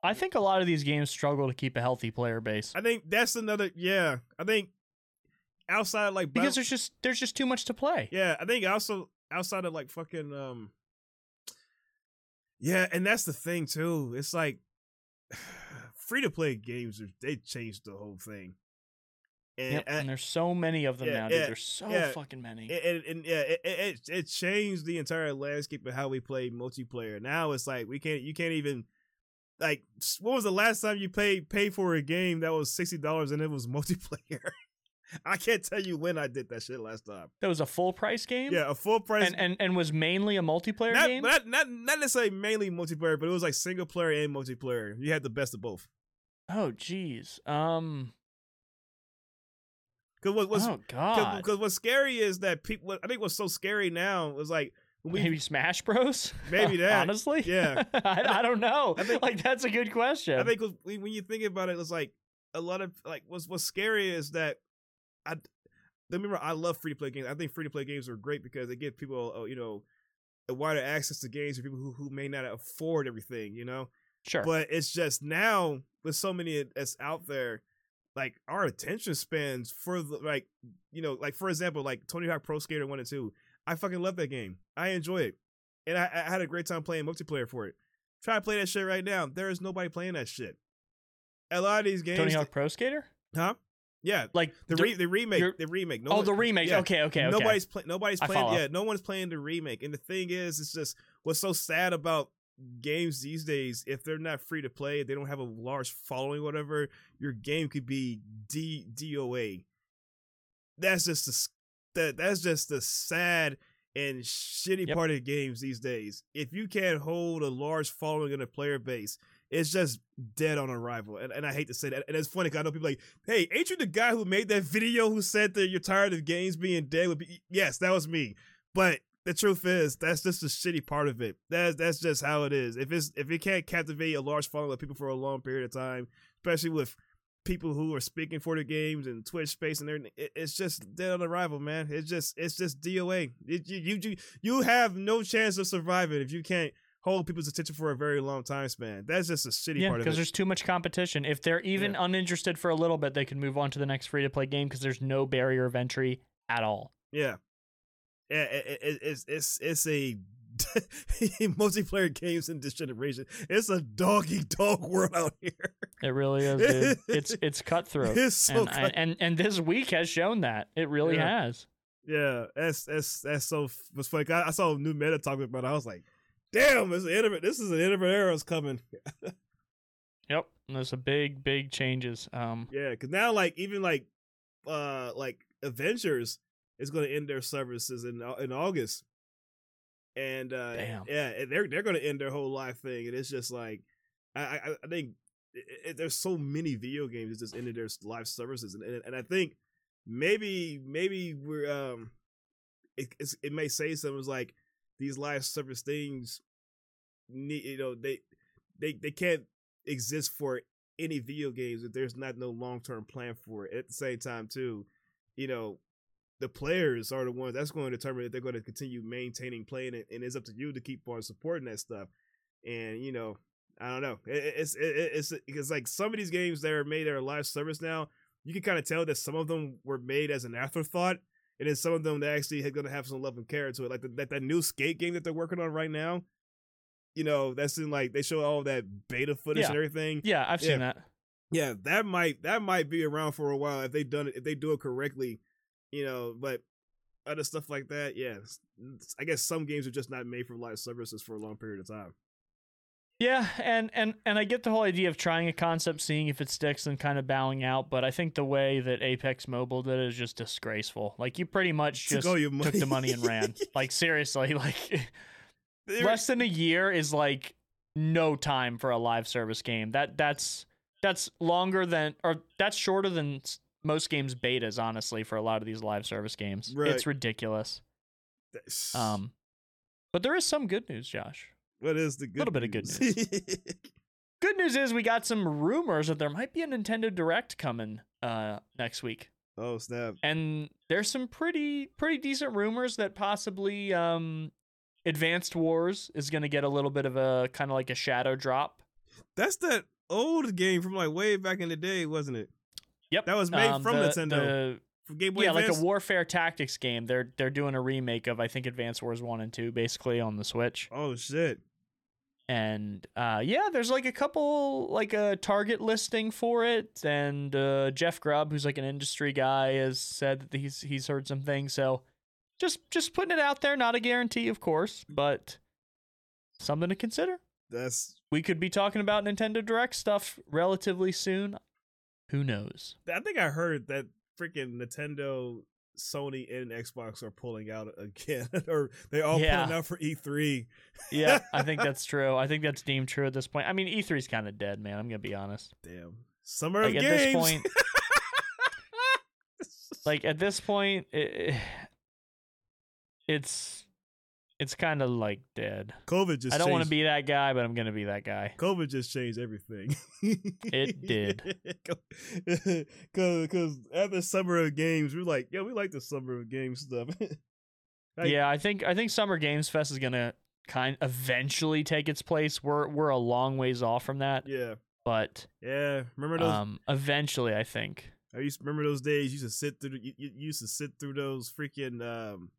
I think a lot of these games struggle to keep a healthy player base I think that's another. Yeah, I think outside of like because there's just there's just too much to play. yeah, I think also outside of like fucking um. Yeah, and that's the thing too. It's like free to play games. They changed the whole thing. And, Yep, and there's so many of them yeah, now, dude. yeah, There's so yeah. fucking many. and, and, and yeah, it, it it- changed the entire landscape of how we play multiplayer. Now it's like we can't, you can't even like. What was the last time you paid pay for a game that was sixty dollars and it was multiplayer? I can't tell you when I did that shit last time. that was a full price game. Yeah, a full price. and and and was mainly a multiplayer not, game. not not not necessarily mainly multiplayer, but it was like single player and multiplayer. You had the best of both. oh, jeez. Um. Because what was oh God. because what's scary is that people. I think what's so scary now was like we Maybe Smash Bros. Maybe that. Honestly, Yeah. I, I don't know. I think- like that's a good question. I think 'cause when when you think about it, it's like a lot of like what's what's scary is that I don't remember I love free to play games. I think free to play games are great because they give people uh, you know a wider access to games for people who, who may not afford everything, you know. sure. But it's just now with so many that's out there, like our attention spans for the like you know like for example like Tony Hawk Pro Skater One and Two. I fucking love that game. I enjoy it, and I, I had a great time playing multiplayer for it. Try to play that shit right now. There is nobody playing that shit. A lot of these games, Tony Hawk Pro Skater. huh? Yeah, Like the re- the remake, the remake. No oh, the remake. yeah. Okay, okay, okay. Nobody's play, nobody's playing. Yeah, no one's playing the remake. And the thing is, it's just what's so sad about games these days, if they're not free to play, they don't have a large following, whatever. Your game could be D DOA. That's just the that that's just the sad and shitty Yep. part of games these days. If you can't hold a large following in a player base, it's just dead on arrival. And, and I hate to say that. And it's funny because I know people like, hey, ain't you the guy who made that video who said that you're tired of games being dead? Would be, yes, that was me. But the truth is, that's just the shitty part of it. That's that's just how it is. If it's if it can't captivate a large following of people for a long period of time, especially with people who are speaking for the games and Twitch space and everything, it, it's just dead on arrival, man. It's just it's just DOA. It, you you you have no chance of surviving if you can't hold people's attention for a very long time span. That's just a shitty Yeah, part of it. because there's too much competition. If they're even Yeah. uninterested for a little bit, they can move on to the next free to play game because there's no barrier of entry at all. Yeah, yeah. It, it, it's it's it's a multiplayer games in this generation. It's a doggy dog world out here. It really is. Dude. It's it's cutthroat. It's so and, I- and and this week has shown that it really Yeah. has. Yeah, that's that's that's so was funny. I, I saw new meta talking about. it. I was like, damn, it's an internet. This is an internet era is coming. Yep, and there's a big big changes. Um, Yeah, because now like even like uh like Avengers is going to end their services in in August, and uh Damn. yeah, and they're they're going to end their whole life thing, and it's just like I I, I think it, it, there's so many video games that just ended their live services, and and, and I think maybe maybe we're um it it's, it may say something like these live service things need you know they they they can't exist for any video games if there's not no long term plan for it. At the same time, too, you know, the players are the ones that's going to determine if they're going to continue maintaining playing it, and it's up to you to keep on supporting that stuff. And you know, I don't know, it, it's it, it's because like some of these games that are made that are live service now, you can kind of tell that some of them were made as an afterthought. And then some of them that actually are going to have some love and care to it, like the, that that new skate game that they're working on right now. You know, that's in like they show all that beta footage Yeah. and everything yeah, I've seen that. yeah, that might that might be around for a while if they done it if they do it correctly, you know. But other stuff like that, yeah, I guess some games are just not made for live services for a long period of time. Yeah, and and and I get the whole idea of trying a concept, seeing if it sticks, and kind of bowing out. But I think the way that Apex Mobile did it is just disgraceful. Like you pretty much just your took the money and ran. Like seriously, like less than a year is like no time for a live service game. That that's that's longer than or that's shorter than most games betas. Honestly, for a lot of these live service games, Right. it's ridiculous. that's- Um, but there is some good news, Josh. What is the good little bit of good news? Good news is we got some rumors that there might be a Nintendo Direct coming uh next week. oh snap! And there's some pretty pretty decent rumors that possibly um Advanced Wars is going to get a little bit of a kind of like a shadow drop. That's that old game from like way back in the day, wasn't it? Yep. That was made Um, from the- Nintendo. the- From Game Boy yeah, like a warfare tactics game. They're they're doing a remake of I think Advanced Wars 1 and 2 basically on the Switch. oh shit! And uh yeah there's like a couple like a target listing for it. And uh jeff grubb who's like an industry guy has said that he's he's heard some things. So just just putting it out there not a guarantee of course but something to consider. That's we could be talking about nintendo direct stuff relatively soon. Who knows? I think I heard that freaking Nintendo, Sony, and Xbox are pulling out again, or they all Yeah. pulling out for E E3. yeah i think that's true i think that's deemed true at this point i mean e3's kind of dead man i'm gonna be honest Damn, summer like of at games. this point like at this point it, it's it's kind of like dead COVID just. i don't want to be that guy but i'm gonna be that guy COVID just changed everything. It did. Because after summer of games, we're like, yeah, we like the summer of games stuff. Like- yeah i think i think summer games fest is gonna kind eventually take its place we're we're a long ways off from that yeah, but yeah. Remember those? um eventually i think I used remember those days. You used to sit through. You, you used to sit through those freaking um,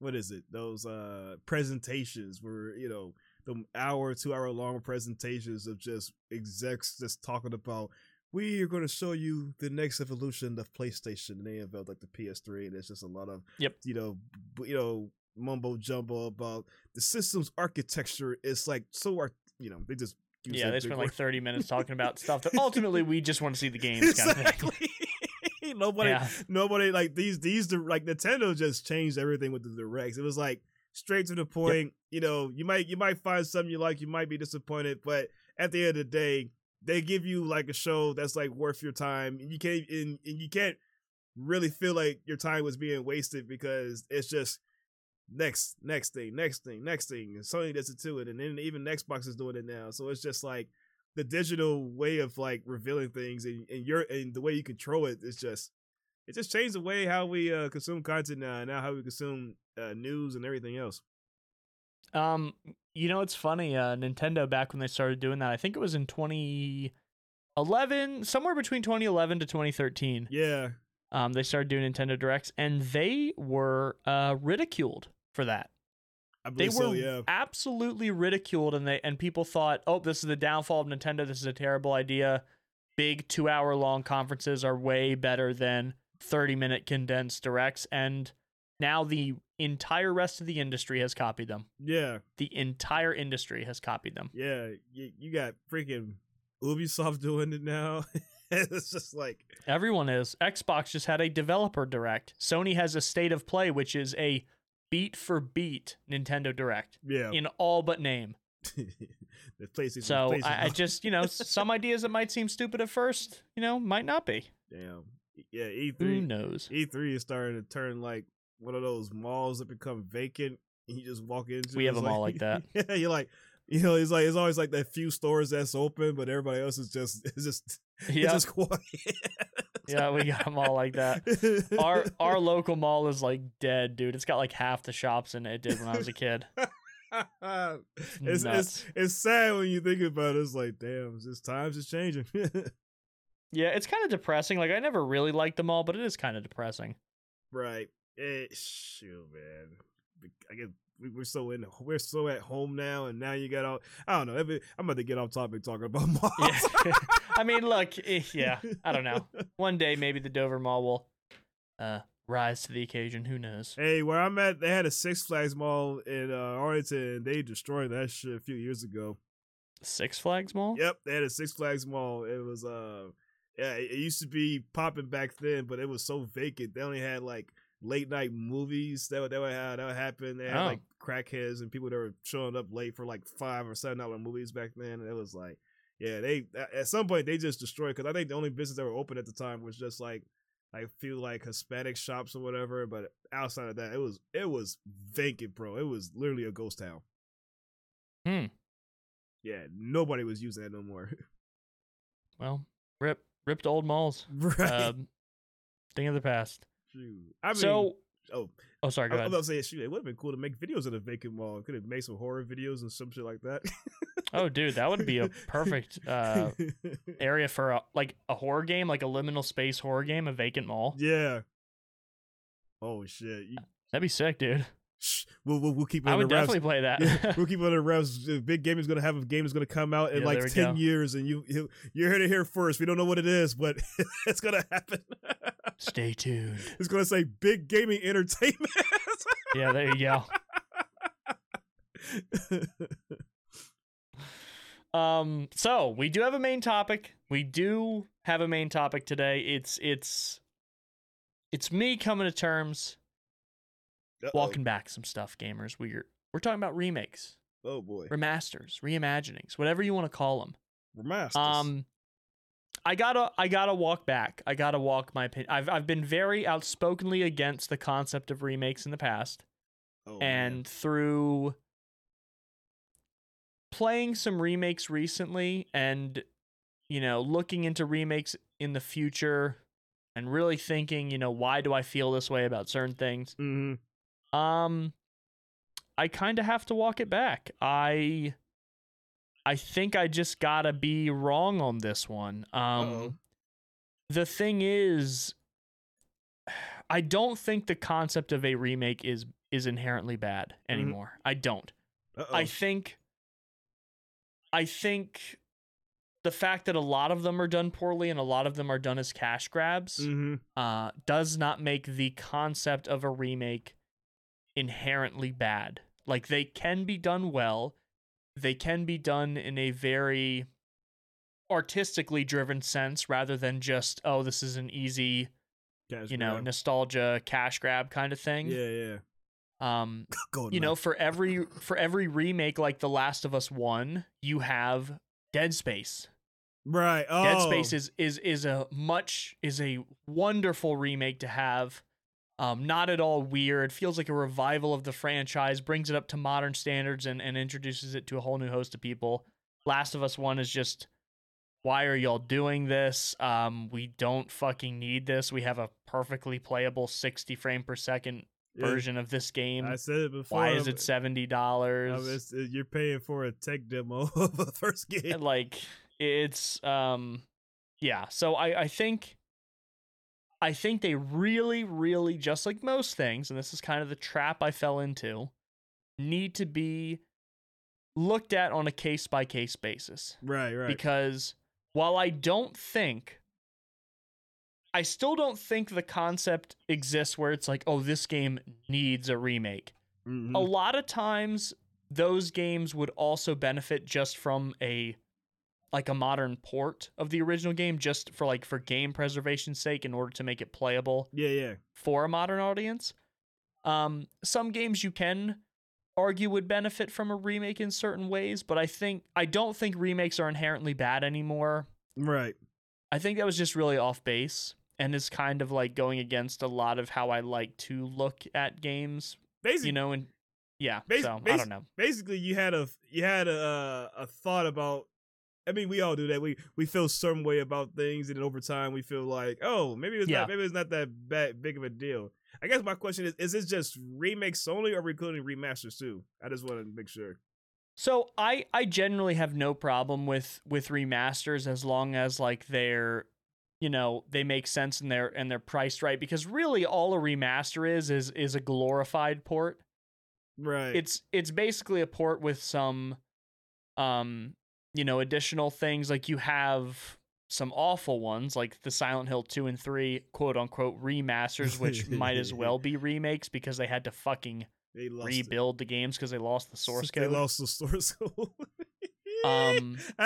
what is it? Those uh presentations where you know the hour, two hour long presentations of just execs just talking about. We are going to show you the next evolution of PlayStation, and they unveiled like the PS3, and it's just a lot of Yep. you know, b- you know, mumbo jumbo about the system's architecture is like so art. You know, they just Yeah, they spent word. like 30 minutes talking about stuff that ultimately we just want to see the games kind of thing. Exactly. nobody, Yeah. nobody like these. These like Nintendo just changed everything with the directs. It was like straight to the point. You know, you might you might find something you like. You might be disappointed, but at the end of the day, they give you like a show that's like worth your time. And you can't and, and you can't really feel like your time was being wasted because it's just next next thing next thing next thing and Sony does it to it and then even Xbox is doing it now so it's just like the digital way of like revealing things and, and your and the way you control it is just it just changed the way how we uh, consume content now now how we consume uh, news and everything else Um, you know, it's funny. Uh, Nintendo back when they started doing that, I think it was in 2011, somewhere between 2011 to 2013. yeah Um, they started doing Nintendo Directs, and they were uh ridiculed for that. They were so yeah absolutely ridiculed, and they and people thought, oh, this is the downfall of Nintendo. This is a terrible idea. Big two hour long conferences are way better than 30 minute condensed directs, and now the entire rest of the industry has copied them. yeah The entire industry has copied them. yeah you, you got freaking Ubisoft doing it now it's just like Everyone is. Xbox just had a developer direct. Sony has a state of play, which is a beat for beat Nintendo Direct yeah in all but name. the PlayStation So PlayStation- I, I just, you know, some ideas that might seem stupid at first, you know, might not be. damn yeah Who E3 knows? E3 is starting to turn like one of those malls that become vacant and you just walk into. We have a mall like that. Yeah, you're like, you know, it's like it's always like that few stores that's open, but everybody else is just it's just it's just quiet. yeah, we got a mall like that. Our our local mall is like dead, dude. It's got like half the shops in it. It did when I was a kid. it's, nuts. it's it's sad when you think about it. It's like, damn, it's just times is changing. Yeah, it's kind of depressing. Like I never really liked the mall, but it is kind of depressing. right? Eh, shoot, man. I guess we- we're so in we're so at home now, and now you got all. I don't know. every- I'm about to get off topic talking about malls. Yeah. I mean, look, eh, yeah, I don't know. One day maybe the Dover Mall will uh rise to the occasion. Who knows? Hey, where I'm at, they had a Six Flags mall in uh, Arlington. and They destroyed that shit a few years ago. Six Flags Mall? Yep, they had a Six Flags mall. It was uh, yeah, it used to be popping back then, but it was so vacant. They only had like late night movies that would that would, have, that would happen. They had Oh. like crackheads and people that were showing up late for like five or seven dollar movies back then. And it was like, yeah, they at- some point they just destroyed because I think the only business that were open at the time was just like like few like Hispanic shops or whatever. But outside of that, it was it was vacant, bro. It was literally a ghost town. Hmm. Yeah, nobody was using that no more. Well, rip ripped old malls. right. Um, thing of the past. Shoot. I mean, so, oh, oh, sorry. Go I, ahead. about to say, shoot, it would have been cool to make videos in a vacant mall. Could have made some horror videos and some shit like that. Oh, dude, that would be a perfect uh area for a, like a horror game, like a liminal space horror game, a vacant mall. yeah. Oh shit! You, That'd be sick, dude. Shh, we'll, we'll we'll keep it I would definitely play that. Yeah, we'll keep it the wraps. Big game is gonna have a game is gonna come out in Yeah, like ten go. years, and you, you you're here to hear first. We don't know what it is, but it's gonna happen. Stay tuned. it's gonna say Big Gaming Entertainment. Yeah, there you go. Um, so we do have a main topic. We do have a main topic today. It's it's it's me coming to terms, Uh-oh. walking back some stuff, gamers. We're we're talking about remakes, Oh boy, remasters, reimaginings, whatever you want to call them. remasters. Um, I gotta I gotta walk back. I gotta walk my opinion. I've I've been very outspokenly against the concept of remakes in the past oh, man. and through playing some remakes recently and you know looking into remakes in the future and really thinking you know why do i feel this way about certain things Mhm. Um i kind of have to walk it back i i think i just gotta be wrong on this one um Uh-oh. the thing is i don't think the concept of a remake is is inherently bad anymore i don't Uh-oh. I think I think the fact that a lot of them are done poorly and a lot of them are done as cash grabs Mhm. uh, does not make the concept of a remake inherently bad. Like they can be done well. They can be done in a very artistically driven sense rather than just oh this is an easy, Cash you know, grab. nostalgia cash grab kind of thing. yeah, yeah. Um Golden you know, for every for every remake like The Last of Us 1, you have Dead Space. right. Oh, Dead Space is is is a much is a wonderful remake to have. Um, not at all weird. It feels like a revival of the franchise. Brings it up to modern standards and and introduces it to a whole new host of people. Last of Us One is just, why are y'all doing this? Um, we don't fucking need this. We have a perfectly playable sixty frame per second yeah, version of this game. I said it before. Why is it seventy um, dollars? it's- uh, you're paying for a tech demo of the first game. Like it's um yeah so i i think i think they really really just like most things and this is kind of the trap i fell into need to be looked at on a case by case basis Right, right. because while i don't think i still don't think the concept exists where it's like oh this game needs a remake Mhm. a lot of times those games would also benefit just from a like a modern port of the original game just for like for game preservation's sake in order to make it playable yeah, yeah. for a modern audience um some games you can argue would benefit from a remake in certain ways but i think i don't think remakes are inherently bad anymore Right. i think that was just really off base and is kind of like going against a lot of how i like to look at games Basically, you know and yeah Basi- so i don't know basically you had a you had a uh, a thought about I mean we all do that. We we feel some way about things and then over time we feel like oh maybe it's Yeah. not maybe it's not that bad, big of a deal. I guess my question is is this just remakes only or including remasters too? I just want to make sure. So I I generally have no problem with with remasters as long as like they're you know they make sense and they're and they're priced right because really all a remaster is is is a glorified port. right. It's it's basically a port with some um you know additional things like you have some awful ones like the Silent Hill 2 and 3 quote unquote remasters which might as well be remakes because they had to fucking lost it. rebuild the games because they lost the source code. They lost the source code Um,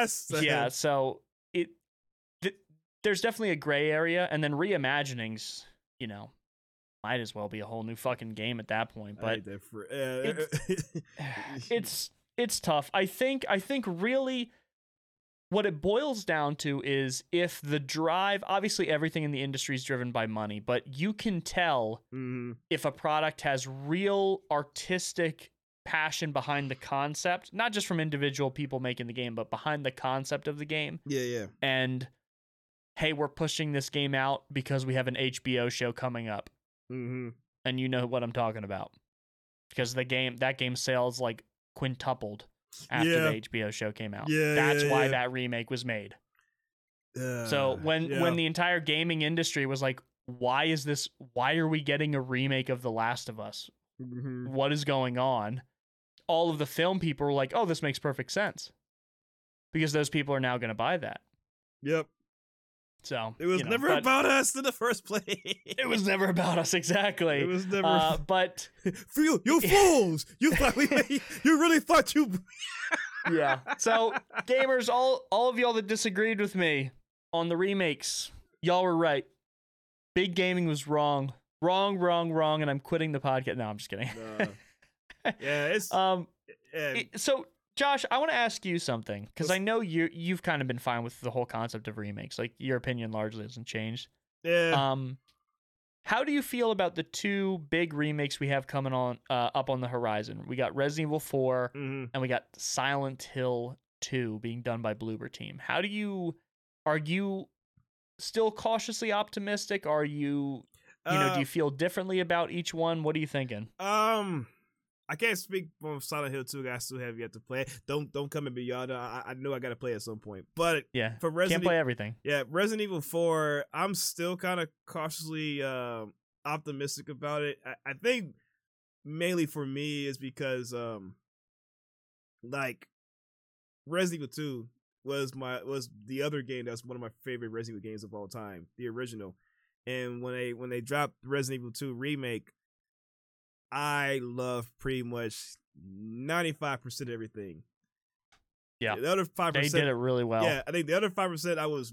yeah so it th- there's definitely a gray area and then reimaginings you know might as well be a whole new fucking game at that point but uh, it's it's tough. I think i think really what it boils down to is if the drive obviously everything in the industry is driven by money but you can tell Mhm. if a product has real artistic passion behind the concept not just from individual people making the game but behind the concept of the game. Yeah yeah. And hey, we're pushing this game out because we have an HBO show coming up, hmm and you know what I'm talking about. Because the game that game sales like quintupled after Yeah. the HBO show came out. Yeah, that's yeah, why that remake was made. Uh, so when when the entire gaming industry was like, why is this? Why are we getting a remake of The Last of Us? Mhm. What is going on? All of the film people were like, oh, this makes perfect sense because those people are now going to buy that. Yep. So It was you know, never about us in the first place. It was never about us exactly. It was never. uh, but for you, you fools! You thought we, you really thought you. yeah. So gamers, all all of y'all that disagreed with me on the remakes, y'all were right. Big gaming was wrong. Wrong, wrong, wrong, and I'm quitting the podcast. No, I'm just kidding. Nah. yeah, it's. um it- so Josh, I want to ask you something because I know you you've kind of been fine with the whole concept of remakes. Like your opinion largely hasn't changed. yeah. Um, how do you feel about the two big remakes we have coming on uh, up on the horizon? We got Resident Evil 4 mhm. and we got Silent Hill 2 being done by Bloober Team. How do you are you still cautiously optimistic? Are you you know, Uh, do you feel differently about each one? What are you thinking? Um, I can't speak from Silent Hill 2. I still have yet to play. Don't don't come at me, y'all. I, I know I got to play at some point. But Yeah. for Can't Resident, play everything. yeah, Resident Evil 4, I'm still kind of cautiously um optimistic about it. I, I think mainly for me is because um, like Resident Evil 2 was my was the other game that's one of my favorite Resident Evil games of all time, the original. And when they when they dropped Resident Evil 2 remake, I love pretty much ninety five percent of everything. Yeah. the other 5%. They did it really well. Yeah, I think the other five percent I was,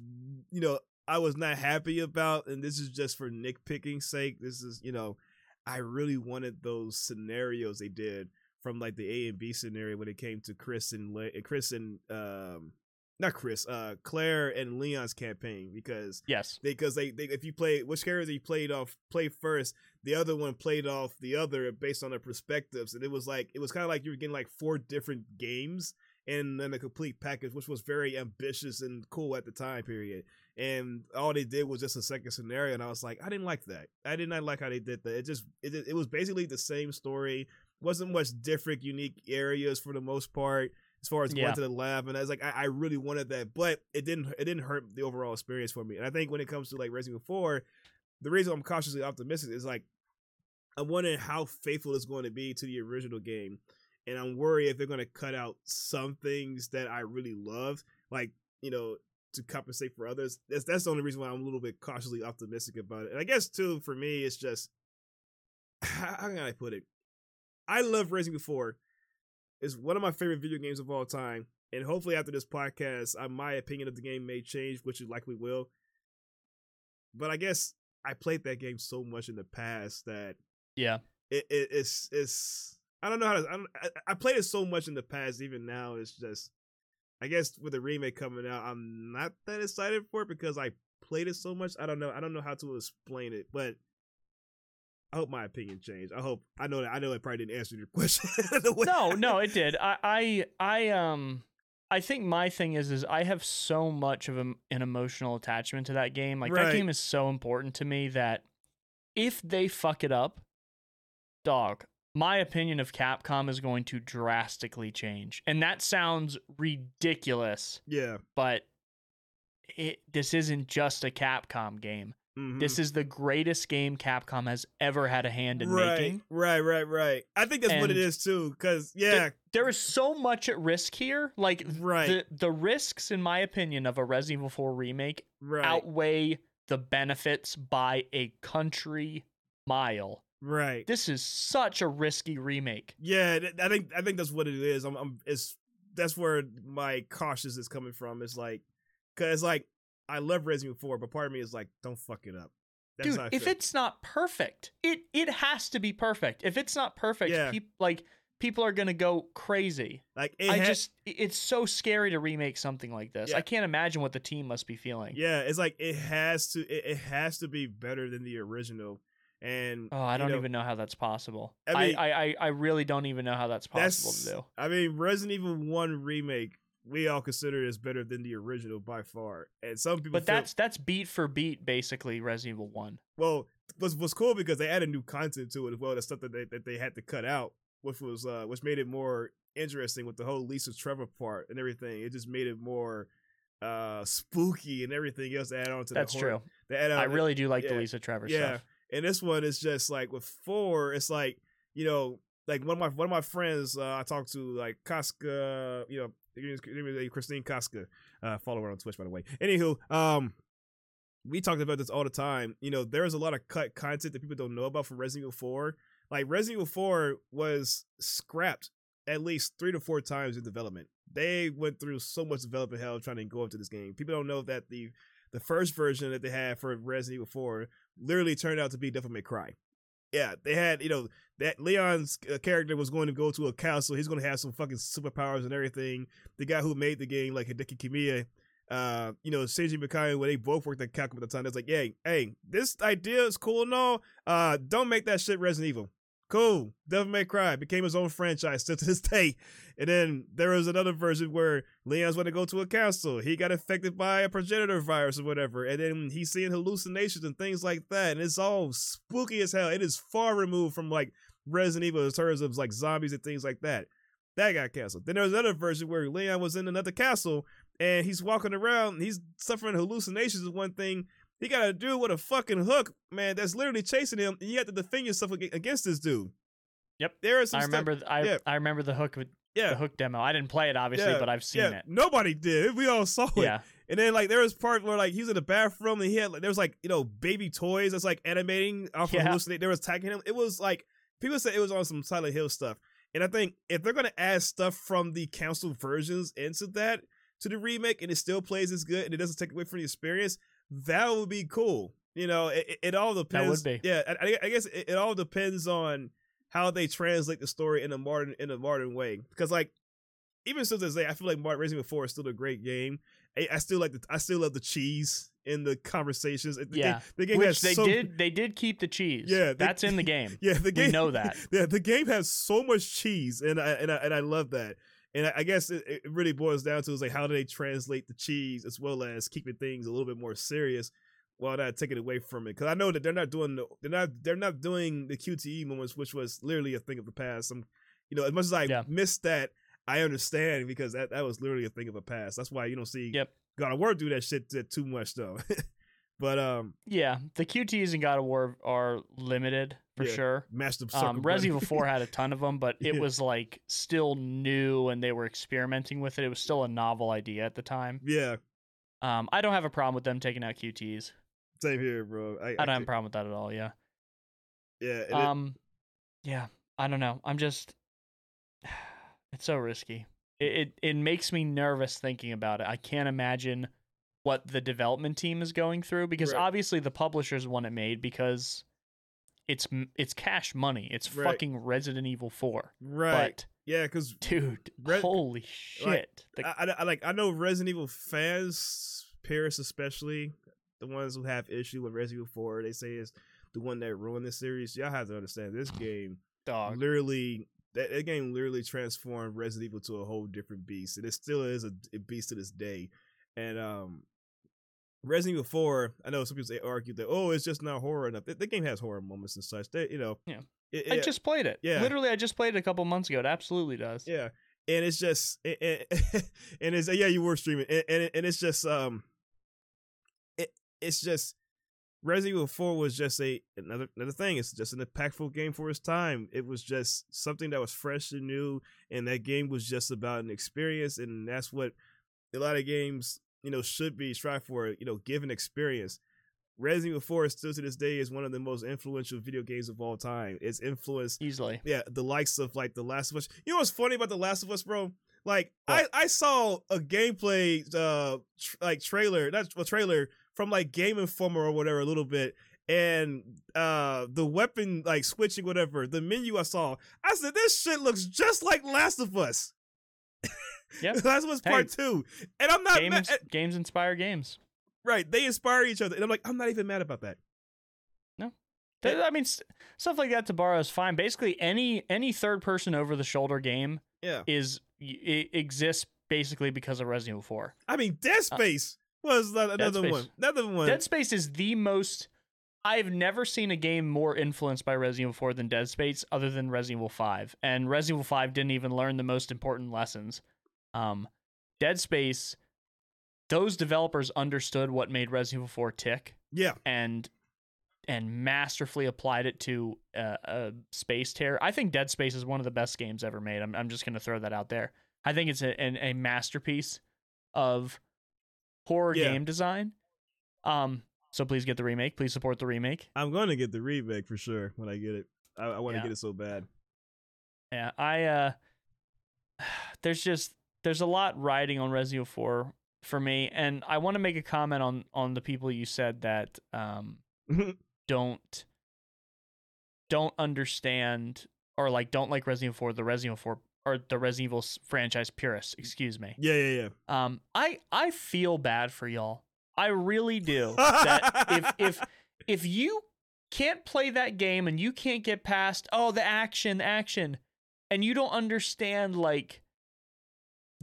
you know, I was not happy about, and this is just for nitpicking sake. This is, you know, I really wanted those scenarios they did from like the A and B scenario when it came to Chris and Le- Chris and um, not Chris, uh, Claire and Leon's campaign because Yes. because they, they if you play which character you played off play first, the other one played off the other based on their perspectives, and it was like it was kind of like you were getting like four different games and then a complete package, which was very ambitious and cool at the time period. And all they did was just a second scenario, and I was like, I didn't like that. I did not like how they did that. It just it it was basically the same story. wasn't much different, unique areas for the most part as far as Yeah. going to the lab. And I was like, I, I really wanted that, but it didn't it didn't hurt the overall experience for me. And I think when it comes to like Resident Evil Four, the reason I'm cautiously optimistic is like I'm wondering how faithful it's going to be to the original game. And I'm worried if they're going to cut out some things that I really love, like, you know, to compensate for others. That's that's the only reason why I'm a little bit cautiously optimistic about it. And I guess too, for me, it's just how, how can I put it? I love Resident Evil 4. It's one of my favorite video games of all time. And hopefully after this podcast, uh, my opinion of the game may change, which it likely will. But I guess I played that game so much in the past that Yeah. it, it it's it's I don't know how to I, don't, I I played it so much in the past. Even now, it's just I guess with the remake coming out, I'm not that excited for it because I played it so much. I don't know. I don't know how to explain it, but I hope my opinion changed. I hope I know that I know it probably didn't answer your question. no, no, it did. I, I, I, um, I think my thing is, is I have so much of a, an emotional attachment to that game. Like Right. that game is so important to me that if they fuck it up, dog, my opinion of Capcom is going to drastically change. And that sounds ridiculous, Yeah. but it this isn't just a Capcom game. Mhm. This is the greatest game Capcom has ever had a hand in right, making. right, right, right. I think that's what it is too. Because yeah, There is so much at risk here. Like right, the the risks, in my opinion, of a Resident Evil 4 remake right, outweigh the benefits by a country mile. right. This is such a risky remake. Yeah, th- I think I think that's what it is. I'm, I'm it's that's where my cautious is coming from. It's like, cause like I love Resident Evil 4, but part of me is like, don't fuck it up. That's Dude, if feel. it's not perfect, it it has to be perfect. If it's not perfect, Yeah. peop- like people are gonna go crazy. like it I ha- just it's so scary to remake something like this. Yeah. I can't imagine what the team must be feeling. yeah, it's like it has to it, it has to be better than the original. And Oh, I don't know, even know how that's possible. I I, mean- I, I, I really don't even know how that's possible that's to do. I mean, Resident Evil 1 remake we all consider is better than the original by far. And some people But feel- that's that's beat for beat basically Resident Evil One. well was was cool because they added new content to it as well. The stuff that they that they had to cut out, which was uh which made it more interesting with the whole Lisa Trevor part and everything. It just made it more uh spooky and everything else to add on to That's the horror. true. They add I really do like yeah, the Lisa Trevor yeah. stuff. And this one is just like with four, it's like you know, like one of my one of my friends uh, I talked to, like Casca, you know, Christine Casca. Uh, on Twitch, by the way. Anywho, um, we talked about this all the time. You know, there's a lot of cut content that people don't know about from Resident Evil 4. Like Resident Evil 4 was scrapped at least three to four times in development. They went through so much development hell trying to go into this game. People don't know that the the first version that they had for Resident Evil 4 literally turned out to be Devil May Cry. Yeah, they had, you know, that Leon's uh, character was going to go to a castle. He's going to have some fucking superpowers and everything. The guy who made the game, like Hideki Kamiya, uh, you know, Shinji Mikami, when they both worked at Capcom at the time, it's like, hey, hey, this idea is cool and all. Uh, don't make that shit Resident Evil. Cool. Devil May Cry became his own franchise to this day. And then there was another version where Leon's going to go to a castle. He got infected by a progenitor virus or whatever. And then he's seeing hallucinations and things like that. And it's all spooky as hell. It is far removed from like Resident Evil in terms of like zombies and things like that. That got canceled. Then there was another version where Leon was in another castle and he's walking around. He's suffering hallucinations is one thing. He got a dude with a fucking hook, man, that's literally chasing him. And you have to defend yourself against this dude. Yep. There is some I remember I yeah. I remember the hook yeah. the hook demo. I didn't play it obviously, Yeah, but I've seen yeah, it. nobody did. We all saw it. Yeah. And then like there was part where like he was in the bathroom and he had like there was like you know baby toys that's like animating off Yeah. of hallucinate. There was attacking him. It was like people say it was on some Silent Hill stuff, and I think if they're gonna add stuff from the console versions into that to the remake, and it still plays as good and it doesn't take away from the experience, that would be cool. You know, it, it, all depends. be. Yeah, I, I guess it, it all depends on how they translate the story in a modern in a modern way. Because like even still to this day, I feel like Mar- Resident Evil Four is still a great game. I, I still like the I still love the cheese in the conversations. The Yeah. game, the game Which has they so, did they did keep the cheese. Yeah, they- that's in the game. Yeah, the We game know that. Yeah, the game has so much cheese, and I and I, and I love that. And I, guess it, it really boils down to is like how do they translate the cheese as well as keeping things a little bit more serious while not taking away from it. Because I know that they're not doing the, they're not they're not doing the QTE moments, which was literally a thing of the past. I'm, you know, as much as I Yeah. missed that, I understand because that that was literally a thing of the past. That's why you don't see Yep. God of War do that shit too much though. but um, Yeah, the QTs in God of War are limited for Yeah. sure. Master Um, Resident Evil 4 had a ton of them, but it Yeah. was like still new and they were experimenting with it. It was still a novel idea at the time. yeah, Um, I don't have a problem with them taking out QTs. same here, bro. I, I don't have a problem with that at all. Yeah. Yeah, and it- Um, yeah. I don't know. I'm just. It's so risky. It, it it makes me nervous thinking about it. I can't imagine what the development team is going through because Right. obviously the publishers want it made because it's it's cash money. It's Right. fucking Resident Evil 4. right. But Yeah, because dude, Res- holy shit. The- I, I, I like I know Resident Evil fans, Paris especially, the ones who have issue with Resident Evil Four, they say is the one that ruined the series. Y'all have to understand this game dog. literally. That, that game literally transformed Resident Evil to a whole different beast, and it still is a, a beast to this day. And um, Resident Evil Four, I know some people say argue that oh, it's just not horror enough. The, the game has horror moments and such. That you know, Yeah. it- I it- just played it. Yeah. Literally, I just played it a couple months ago. It absolutely does. Yeah, and it's just it, it- and it's yeah you were streaming and and, and it's just um it it's just Resident Evil Four was just a another another thing. It's just an impactful game for its time. It was just something that was fresh and new, and that game was just about an experience, and that's what a lot of games you know should be strive for. You know, give an experience. Resident Evil 4 still to this day is one of the most influential video games of all time. It's influenced Easily. yeah, the likes of like The Last of Us. You know what's funny about The Last of Us, bro? Like What? I I saw a gameplay uh tr- like trailer, that's a trailer from like Game Informer or whatever a little bit. And uh the weapon like switching whatever, the menu I saw, I said this shit looks just like Last of Us. Yep. Last of Us Hey. Part Two, and I'm not Games, mad, games inspire games. right. They inspire each other, and I'm like, I'm not even mad about that. Th- I mean, stuff like that to borrow is fine. Basically, any any third person over the shoulder game Yeah, is it exists basically because of Resident Evil 4. I mean, Dead Space was another Uh, one. Another one. Dead Space is the most. I've never seen a game more influenced by Resident Evil 4 than Dead Space, other than Resident Evil 5. And Resident Evil 5 didn't even learn the most important lessons. Um, Dead Space, those developers understood what made Resident Evil 4 tick yeah, and and masterfully applied it to uh, a space terror. I think Dead Space is one of the best games ever made. I'm I'm just gonna throw that out there. I think it's a an, a masterpiece of horror Yeah. game design. Um, so please get the remake. Please support the remake. I'm going to get the remake for sure when I get it. I, I want to Yeah. get it so bad. Yeah, I uh, there's just there's a lot riding on Resident Evil 4 for me, and I want to make a comment on on the people you said that um don't don't understand or like don't like Resident Evil 4, the Resident Evil 4 or the Resident Evil franchise purists, excuse me. yeah, yeah, yeah. Um I I feel bad for y'all. I really do. that if if if you can't play that game and you can't get past oh the action, action and you don't understand like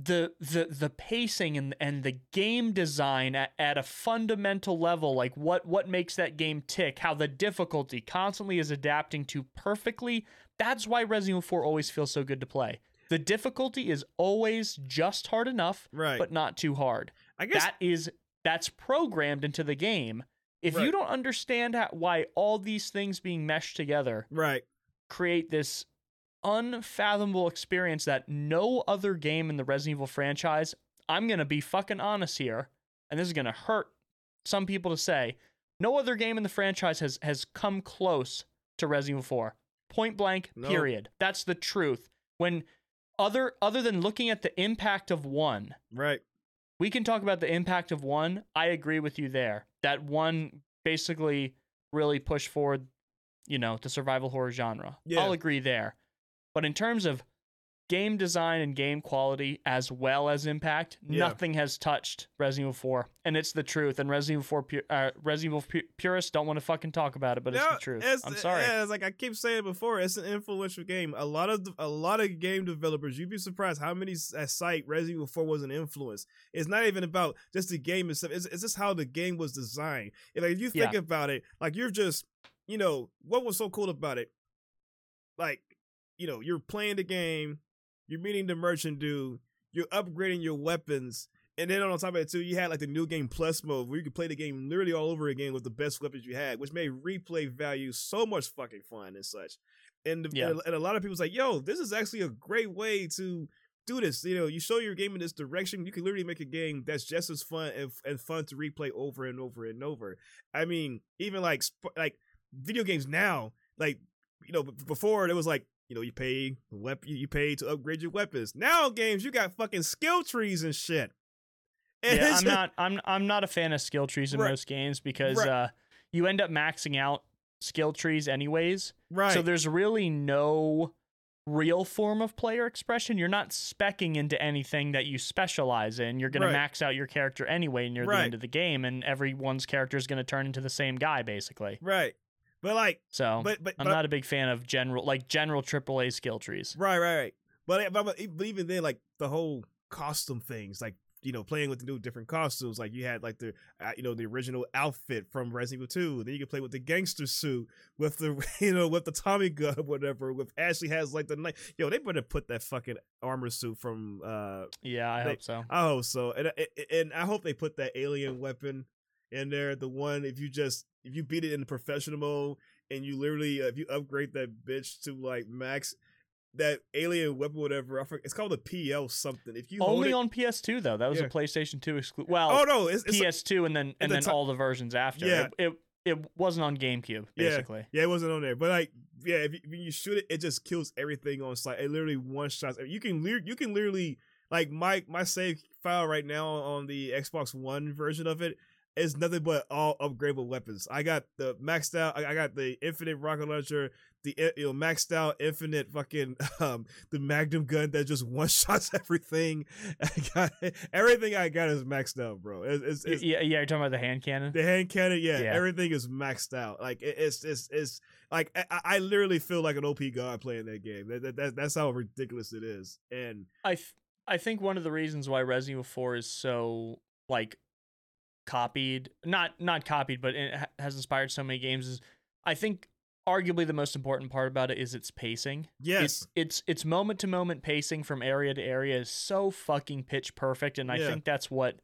the the the pacing and and the game design at, at a fundamental level like what what makes that game tick how the difficulty constantly is adapting to perfectly that's why Resident Evil 4 always feels so good to play the difficulty is always just hard enough right. but not too hard I guess that is that's programmed into the game if you don't understand how, why all these things being meshed together right. create this unfathomable experience that no other game in the Resident Evil franchise, I'm going to be fucking honest here, and this is going to hurt some people to say, no other game in the franchise has has come close to Resident Evil 4. Point blank, No. period. That's the truth. When other other than looking at the impact of one, Right. we can talk about the impact of one. I agree with you there. That one basically really pushed forward, you know, the survival horror genre. Yeah. I'll agree there. But in terms of game design and game quality as well as impact, Yeah. nothing has touched Resident Evil 4, and it's the truth. And Resident Evil 4 pu- uh, Resident Evil pu- purists don't want to fucking talk about it, but it's the truth. it's- I'm sorry. Yeah, it's like I keep saying before, it's an influential game. A lot of a lot of game developers, you'd be surprised how many at cite Resident Evil 4 was an influence. It's not even about just the game itself. It's, it's just how the game was designed. And like if you think Yeah. about it, like you're just, you know, what was so cool about it? Like, you know, you're playing the game, you're meeting the merchant dude, you're upgrading your weapons, and then on top of it too, you had like the new game plus mode where you could play the game literally all over again with the best weapons you had, which made replay value so much fucking fun and such. And the- Yeah. and, and a lot of people's like, yo, this is actually a great way to do this. You know, you show your game in this direction, you can literally make a game that's just as fun and, and fun to replay over and over and over. I mean, even like like video games now, like you know, before it was like you know you pay weapon you pay to upgrade your weapons. Now games you got fucking skill trees and shit. And yeah, I'm not. I'm. I'm not a fan of skill trees in Right. most games because Right. uh, you end up maxing out skill trees anyways. right. So there's really no real form of player expression. You're not specking into anything that you specialize in. You're going Right. to max out your character anyway near the end of the game, and everyone's character is going to turn into the same guy basically. right. But like, So but but, I'm but not a big fan of general like general AAA skill trees. Right, right, right. But, but but even then, like the whole costume things, like you know, playing with the new different costumes. Like you had like the uh, you know the original outfit from Resident Evil Two. Then you could play with the gangster suit with the you know with the Tommy gun or whatever. With Ashley has like the night. Yo, they better put that fucking armor suit from. uh Yeah, I They- hope so. I hope so, and and- and I hope they put that alien weapon in there. The one if you just if you beat it in the professional mode and you literally uh, if you upgrade that bitch to like max, that alien weapon whatever I forget, it's called a PL something. If you Only it, on PS2 though. That was Yeah. a PlayStation 2 exclusive. Well, oh no, it's, it's PS2 and then and the then ti- all the versions after. Yeah. It, it it wasn't on GameCube basically. Yeah, it wasn't on there, but like, yeah, if you, when you shoot it, it just kills everything on sight. It literally one shots. You can you can literally like my my save file right now on the Xbox One version of it is nothing but all upgradable weapons. I got the maxed out. I I got the infinite rocket launcher, the you know maxed out infinite fucking um the Magnum gun that just one shots everything. I got everything. I got is maxed out, bro. It's, it's, it's yeah, yeah, you're talking about the hand cannon. the hand cannon, yeah, Yeah. everything is maxed out. Like it, it's it's it's like I, I literally feel like an OP god playing that game. That, that, that that's how ridiculous it is. And I I think one of the reasons why Resident Evil 4 is so like copied, not not copied, but it has inspired so many games is I think arguably the most important part about it is its pacing. yes, It's it's it's moment to moment pacing from area to area is so fucking pitch perfect, and I Yeah. think that's what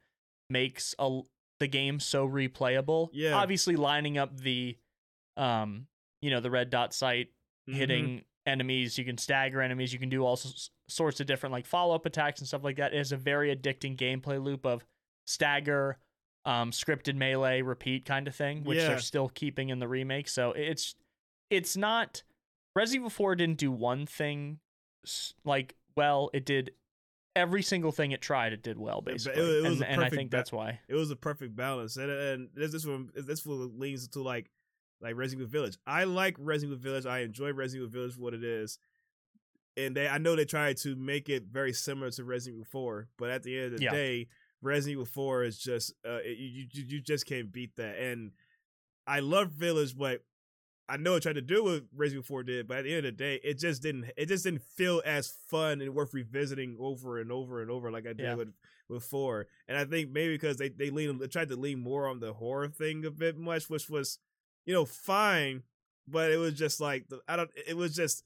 makes a, the game so replayable. Yeah. obviously lining up the, um, you know, the red dot sight Mhm. hitting enemies. You can stagger enemies. You can do all s- sorts of different like follow up attacks and stuff like that. It is a very addicting gameplay loop of stagger, um, scripted melee, repeat kind of thing, which Yeah. they're still keeping in the remake. So it's it's not Resident Evil 4 didn't do one thing like well. It did every single thing it tried. It did well but it- basically, it was and, and I think ba- that's why. it was a perfect balance. And and this this one this one leans to like like Resident Evil Village. I like Resident Evil Village. I enjoy Resident Evil Village for what it is. And they I know they tried to make it very similar to Resident Evil 4, but at the end of the Yeah. day, Resident Evil 4 is just uh it- you, you you just can't beat that. And I love Village, but I know it tried to do what Resident Evil 4 did, but at the end of the day, it just didn't it just didn't feel as fun and worth revisiting over and over and over like I did Yeah. with with 4. And I think maybe because they they lean they tried to lean more on the horror thing a bit much, which was, you know, fine, but it was just like the, I don't it was just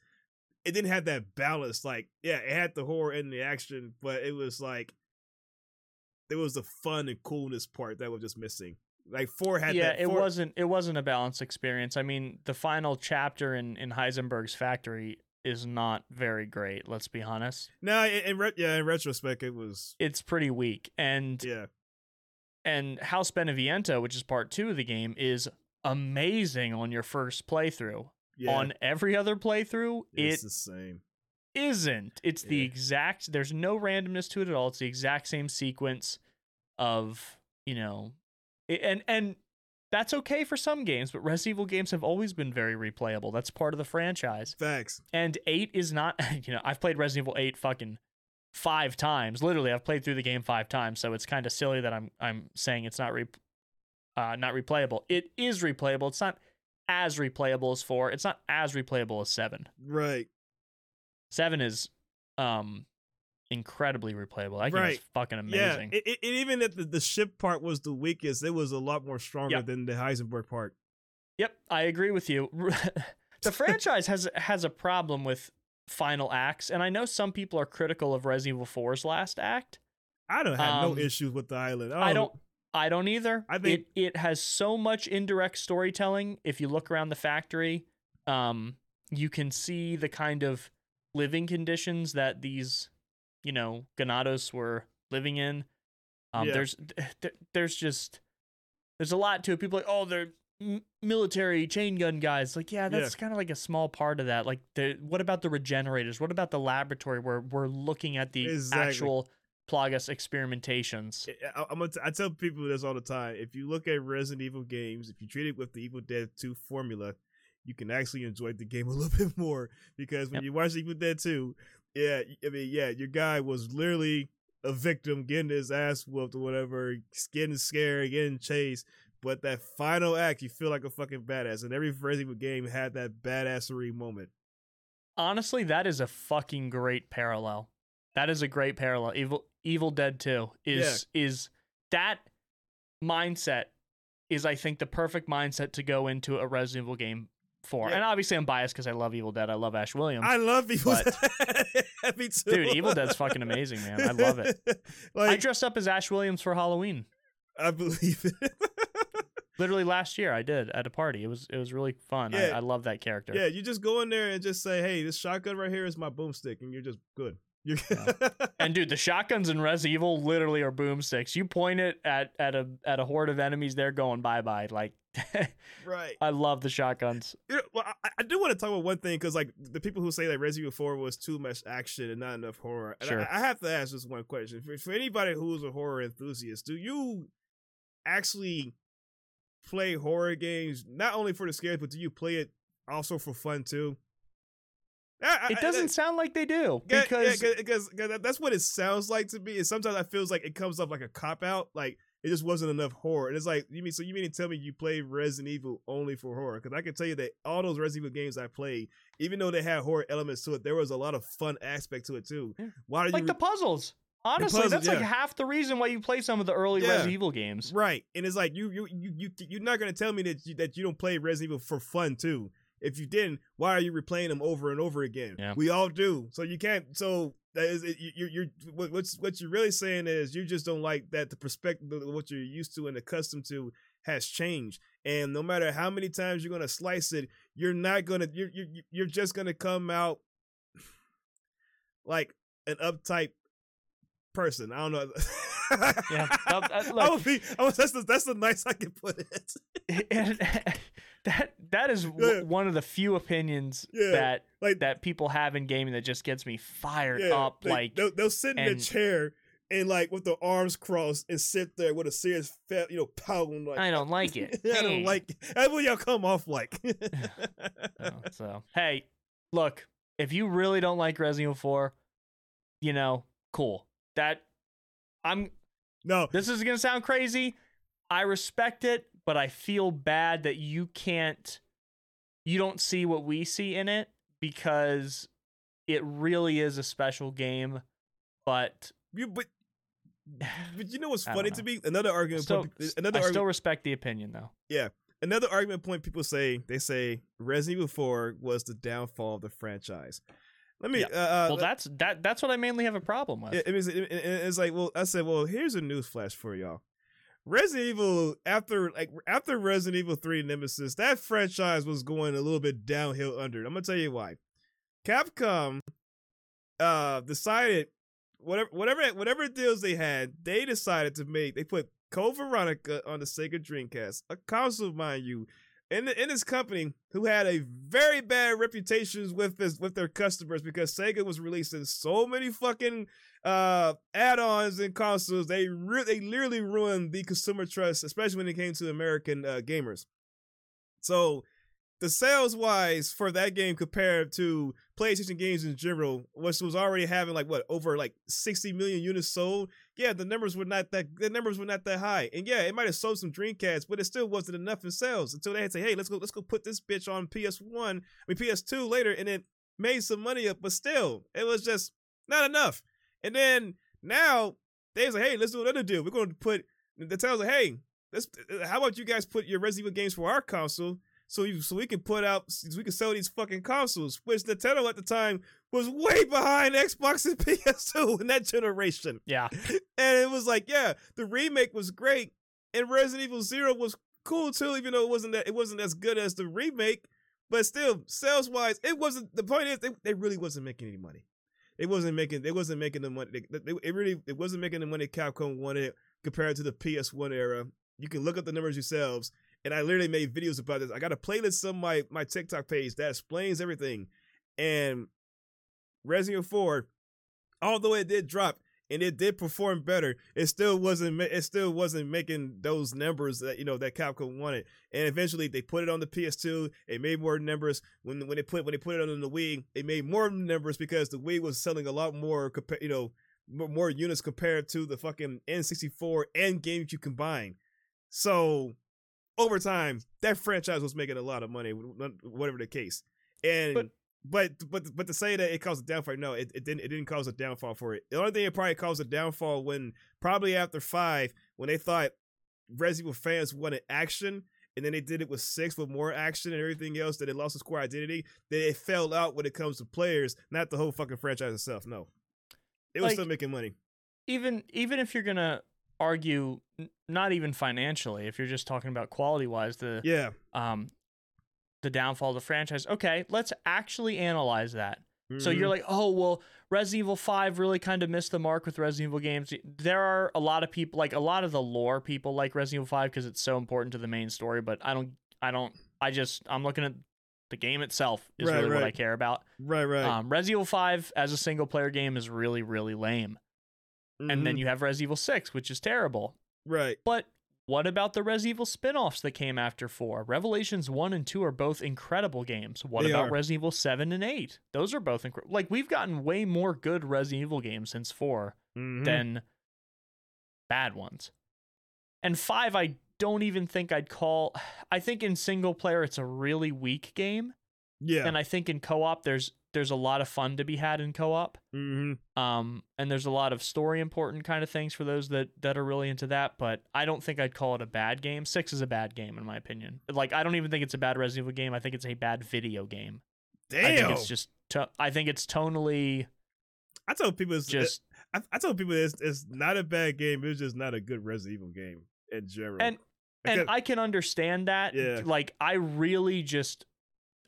it didn't have that balance. Like, yeah, it had the horror and the action, but it was like there was the fun and coolness part that was just missing. Like four had yeah, that. it wasn't it wasn't a balanced experience. I mean, the final chapter in in Heisenberg's factory is not very great. Let's be honest. No, in, in re- yeah, in retrospect, it was It's pretty weak, and yeah, and House Beneviento, which is part two of the game, is amazing on your first playthrough. Yeah, On every other playthrough, it's it the same. Isn't. It's the exact. There's no randomness to it at all. It's the exact same sequence of you know, and and that's okay for some games. But Resident Evil games have always been very replayable. That's part of the franchise. Facts. And eight is not. You know, I've played Resident Evil eight fucking five times. Literally, I've played through the game five times. So it's kind of silly that I'm I'm saying it's not re, uh, not replayable. It is replayable. It's not as replayable as four. It's not as replayable as seven. Right. Seven is um incredibly replayable. That game is Right. fucking amazing. Yeah. It, it, even if the, the ship part was the weakest, it was a lot more stronger Yep. than the Heisenberg part. yep, I agree with you. the franchise has has a problem with final acts, and I know some people are critical of Resident Evil 4's last act. I don't have Um, no issues with the island. I don't I don't either. I think- it it has so much indirect storytelling. If you look around the factory, um, you can see the kind of living conditions that these, you know, Ganados were living in. Um, Yeah. there's th- there's just there's a lot to it. People are like, oh, they're m- military chain gun guys. Like, yeah, that's kind of like a small part of that. Like, the what about the regenerators? What about the laboratory where we're looking at the Exactly. actual Plagas experimentations? I, I'm gonna t- I tell people this all the time. If you look at Resident Evil games, if you treat it with the Evil Dead 2 formula, you can actually enjoy the game a little bit more because when Yep. you watch Evil Dead 2, yeah, I mean, yeah, your guy was literally a victim getting his ass whooped or whatever, getting scared, getting chased. But that final act, you feel like a fucking badass. And every Resident Evil game had that badassery moment. honestly, that is a fucking great parallel. That is a great parallel. Evil Evil Dead 2 is is that mindset is I think the perfect mindset to go into a Resident Evil game for. Yeah. And obviously I'm biased because I love Evil Dead. I love Ash Williams. I love Evil But- Dead. Me too. Dude, Evil Dead's fucking amazing, man. I love it. like, I dressed up as Ash Williams for Halloween. I believe it. Literally last year I did at a party. It was it was really fun. Yeah. I, I love that character. yeah, you just go in there and just say, "Hey, this shotgun right here is my boomstick," and you're just good. You're And dude, the shotguns in Res Evil literally are boomsticks. You point it at at a at a horde of enemies, they're going bye bye. Like right. I love the shotguns. You know, well, I, I do want to talk about one thing because, like, the people who say that Resident Evil 4 was too much action and not enough horror. And Sure. I, I have to ask this one question for, for anybody who's a horror enthusiast: Do you actually play horror games not only for the scares, but do you play it also for fun too? I- It doesn't sound like they do Yeah, because yeah, because that's what it sounds like to me. And sometimes I feels like it comes up like a cop out, like it just wasn't enough horror. And it's like you mean so you mean to tell me you play Resident Evil only for horror? Because I can tell you that all those Resident Evil games I played, even though they had horror elements to it, there was a lot of fun aspect to it too. Why do like you the puzzles. Honestly, puzzles, that's like half the reason why you play some of the early Yeah. Resident Evil games. right? And it's like you you you you you're not gonna tell me that you, that you don't play Resident Evil for fun too. If you didn't, why are you replaying them over and over again? Yeah. We all do. So you can't. So that is you. You're, you're what- what's what you're really saying is you just don't like that the perspective of what you're used to and accustomed to has changed. And no matter how many times you're gonna slice it, you're not gonna. You're you're you're just gonna come out like an uptight person. I don't know. Yeah. Uh, I look- would be. I was, that's the, that's the nice I can put it. and that that is w- Yeah. one of the few opinions Yeah. that Like that people have in gaming that just gets me fired yeah, up. Like they'll, they'll sit in a chair and like with their arms crossed and sit there with a serious fat, you know, pound. Like I don't like it. I don't like. It. That's what y'all come off like. Oh, so hey, look, if you really don't like Resident Evil 4, you know, cool. That I'm no, this is gonna sound crazy. I respect it, but I feel bad that you can't you don't see what we see in it because it really is a special game. But you but. But you know what's funny don't to me? Another argument. still, point, another I argument. still respect the opinion though. Yeah, another argument point people say they say Resident Evil 4 was the downfall of the franchise. Let me. Yeah. Uh, uh, Well, that's that that's what I mainly have a problem with. it, it was, it- it- it's like, well, I said, well, here's a news flash for y'all. Resident Evil after like after Resident Evil 3 Nemesis, that franchise was going a little bit downhill under. I'm gonna tell you why. Capcom uh decided whatever whatever whatever deals they had, they decided to make they put Code Veronica on the Sega Dreamcast, a console, mind you, in the, in this company who had a very bad reputation with this with their customers because Sega was releasing so many fucking uh add-ons and consoles. They they literally ruined the consumer trust, especially when it came to American uh, gamers. So the sales wise for that game compared to PlayStation games in general, which was already having like what over like 60 million units sold, yeah, the numbers were not that the numbers were not that high. And yeah, it might have sold some Dreamcast, but it still wasn't enough in sales until they had to say, hey, let's go, let's go put this bitch on PS1, I mean PS2 later, and it made some money up, but still, it was just not enough. And then now they was like, hey, let's do another deal. We're going to put the tells like, hey, let's how about you guys put your Resident Evil games for our console? so you so we can put out so we can sell these fucking consoles, which Nintendo at the time was way behind Xbox and PS2 in that generation. Yeah. And it was like, yeah, the remake was great, and Resident Evil Zero was cool too, even though it wasn't that it wasn't as good as the remake. But still, sales wise, it wasn't. The point is, they, they really wasn't making any money. It wasn't making. It wasn't making the money. It really. It wasn't making the money Capcom wanted compared to the PS1 era. You can look up the numbers yourselves and I literally made videos about this. I got a playlist on my my TikTok page that explains everything. And Resident Evil 4, although it did drop and it did perform better, it still wasn't it still wasn't making those numbers that you know that Capcom wanted. And eventually they put it on the PS2. It made more numbers when when they put when they put it on the Wii. It made more numbers because the Wii was selling a lot more you know more units compared to the fucking N64 and GameCube combined. So over time, that franchise was making a lot of money, whatever the case. And but but but, but to say that it caused a downfall, no, it, it didn't. It didn't cause a downfall for it. The only thing it probably caused a downfall when probably after five, when they thought Resident Evil fans wanted action, and then they did it with six with more action and everything else, that it lost its core identity. That it fell out when it comes to players, not the whole fucking franchise itself. No, it was like, still making money. Even even if you're gonna argue not even financially if you're just talking about quality wise the yeah um the downfall of the franchise okay let's actually analyze that mm-hmm. so you're mm-hmm. like oh well resident evil 5 really kind of missed the mark with resident evil games there are a lot of people like a lot of the lore people like resident evil 5 because it's so important to the main story but i don't i don't i just i'm looking at the game itself is right, really right. what i care about right right um resident evil 5 as a single player game is really really lame Mm-hmm. And then mm-hmm. you have Res Evil 6, which is terrible. Right. But what about the Res Evil spin-offs that came after 4? Revelations 1 and 2 are both incredible games. What they about are. Res Evil 7 and 8? Those are both incredible. Like we've gotten way more good Res Evil games since 4 mm-hmm. than bad ones. And 5 I don't even think I'd call I think in single player it's a really weak game. Yeah. And I think in co-op there's there's a lot of fun to be had in co-op. Mm-hmm. Um, and there's a lot of story important kind of things for those that that are really into that. But I don't think I'd call it a bad game. Six is a bad game in my opinion. Like I don't even think it's a bad Resident Evil game. I think it's a bad video game. Damn. I think it's just. To- I think it's tonally. I told people it's just. I, I tell people it's, it's not a bad game. It's just not a good Resident Evil game in general. And and I can understand that. Yeah. Like I really just.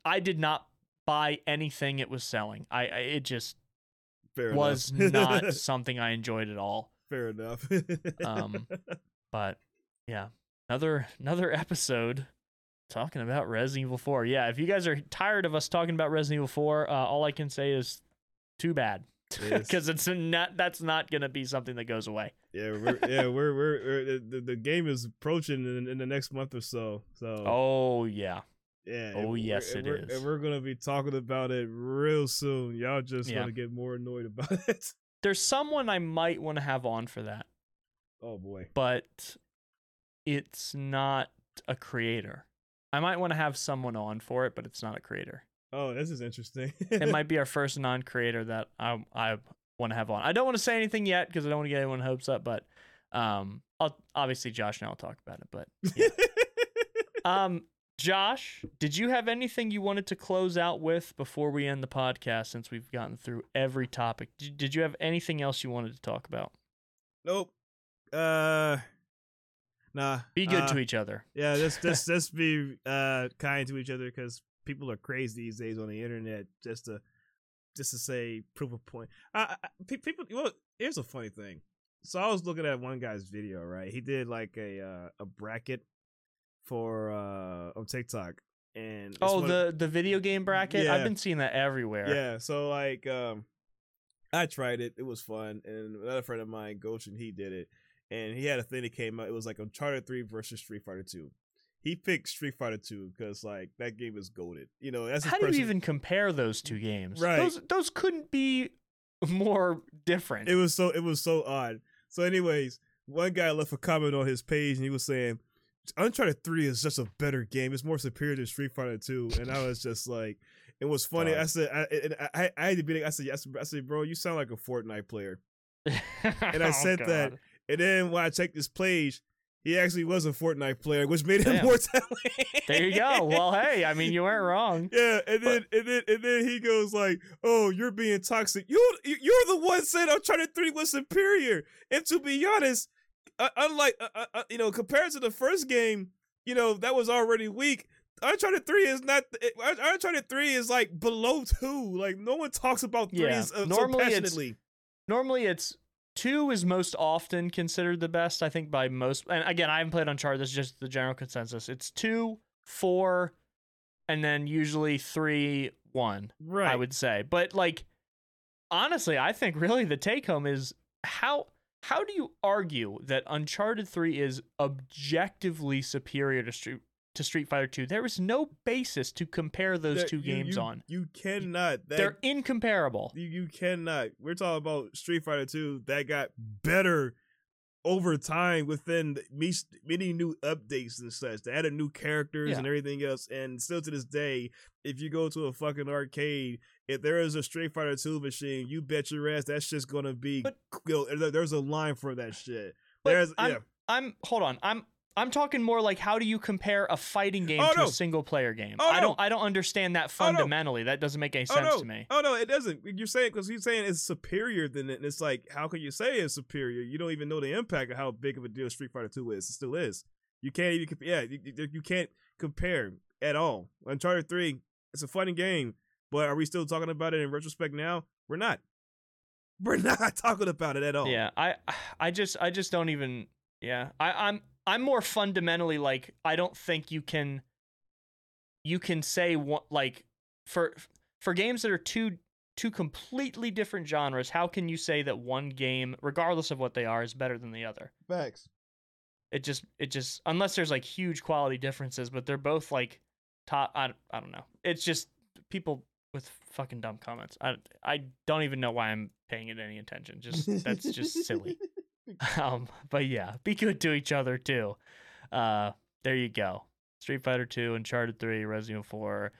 I did not buy anything it was selling. I, I it just Fair was not something I enjoyed at all. Fair enough. um, but yeah, another another episode talking about Resident Evil 4. Yeah, if you guys are tired of us talking about Resident Evil 4, uh, all I can say is too bad. Because it's not that's not gonna be something that goes away. Yeah, we're yeah we're we're, we're the, the game is approaching in, in the next month or so. So oh yeah, yeah. Oh yes, it is. And we're gonna be talking about it real soon. Y'all just yeah. gonna get more annoyed about it. There's someone I might want to have on for that. Oh boy. But it's not a creator. I might want to have someone on for it, but it's not a creator. Oh, this is interesting. it might be our first non-creator that I I want to have on. I don't want to say anything yet because I don't want to get anyone hopes up, but um, I'll obviously Josh and I'll talk about it. But yeah. um, Josh, did you have anything you wanted to close out with before we end the podcast since we've gotten through every topic? Did, you have anything else you wanted to talk about? Nope. Uh nah. Be good uh, to each other. Yeah, just just just be uh kind to each other cuz people are crazy these days on the internet just to just to say proof of point. Uh, people well, here's a funny thing. So I was looking at one guy's video, right? He did like a uh, a bracket for uh on TikTok. And oh one of- the the video game bracket. I've been seeing that everywhere. Yeah, so like um I tried it. It was fun. And another friend of mine, Goshen, he did it. And he had a thing that came out. It was like Uncharted 3 versus Street Fighter 2. He picked Street Fighter 2 because like that game is goated. You know, that's How do you even compare those two games? Right. Those those couldn't be more different. it was so it was so odd. So anyways, one guy left a comment on his page and he was saying Uncharted 3 is just a better game. It's more superior than Street Fighter 2. And I was just like it was funny. I said I, and I, I, had to be like, I said, said, I said, bro, you sound like a Fortnite player. and I oh, said that, And then when I checked his page, he actually was a Fortnite player, which made him Damn. more talented. There you go. Well, hey, I mean, you weren't wrong. yeah, and then and then and then he goes like, "Oh, you're being toxic. You you're the one said Uncharted Three was superior." And to be honest, uh, unlike uh, uh, uh, you know, compared to the first game, you know that was already weak. Uncharted Three is not. it- Uncharted Three is like below two. Like no one talks about three Yeah. uh, Normally so it's- passionately. Normally, it's two is most often considered the best. I think by most. And again, I haven't played Uncharted. This is just the general consensus. It's two, four, and then usually three, one. right. I would say. But like honestly, I think really the take home is how how do you argue that Uncharted 3 is objectively superior to Street to Street Fighter 2? There is no basis to compare those That two you- games you- on. You cannot. That, They're incomparable. You you cannot. We're talking about Street Fighter Two that got better over time within me- many new updates and such. They added new characters Yeah. and everything else. And still to this day, if you go to a fucking arcade, if there is a Street Fighter Two machine, you bet your ass that's just gonna be. But- you know, there's a line for that shit. There's I'm, yeah. I'm hold on. I'm I'm talking more like how do you compare a fighting game Oh, to no. a single player game? Oh, I don't I don't understand that Oh, no. fundamentally. That doesn't make any Oh sense no! to me. Oh no, it doesn't. You're saying because you're saying it's superior than it. And it's like, how can you say it's superior? You don't even know the impact of how big of a deal Street Fighter Two is. It still is. You can't even. comp- Yeah, you, you- can't compare at all. Uncharted Three, it's a funny game, but are we still talking about it in retrospect now? We're not. We're not talking about it at all. Yeah, I I just I just don't even yeah. I I'm I'm more fundamentally like I don't think you can you can say what like for for games that are two two completely different genres, how can you say that one game regardless of what they are is better than the other? Facts. It just it just unless there's like huge quality differences, but they're both like top I, I don't know. It's just people with fucking dumb comments. I I don't even know why I'm paying it any attention. Just that's just silly. Um, but yeah, be good to each other too. Uh, there you go. Street Fighter 2, Uncharted 3, Resident 4,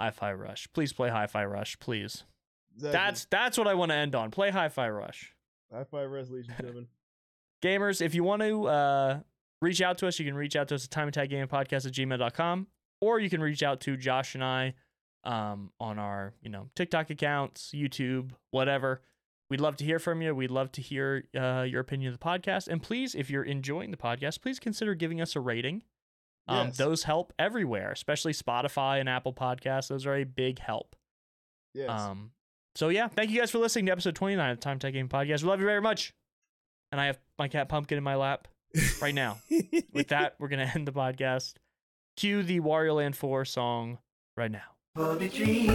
Hi-Fi Rush. Please play Hi-Fi Rush, please. That's that's what I want to end on. Play Hi-Fi Rush. five, res, ladies and gentlemen. Gamers, if you want to uh, reach out to us, you can reach out to us at time attack gaming podcast at gmail.com, or you can reach out to Josh and I um, on our, you know, TikTok accounts, YouTube, whatever. We'd love to hear from you. We'd love to hear uh, your opinion of the podcast. And please, if you're enjoying the podcast, please consider giving us a rating. Um, Yes. Those help everywhere, especially Spotify and Apple Podcasts. Those are a big help. Yes. Um, so yeah, thank you guys for listening to episode 29 of the Time Attack Gaming Podcast. We love you very much. And I have my cat Pumpkin in my lap right now. With that, we're gonna end the podcast. Cue the Wario Land 4 song right now. For the dream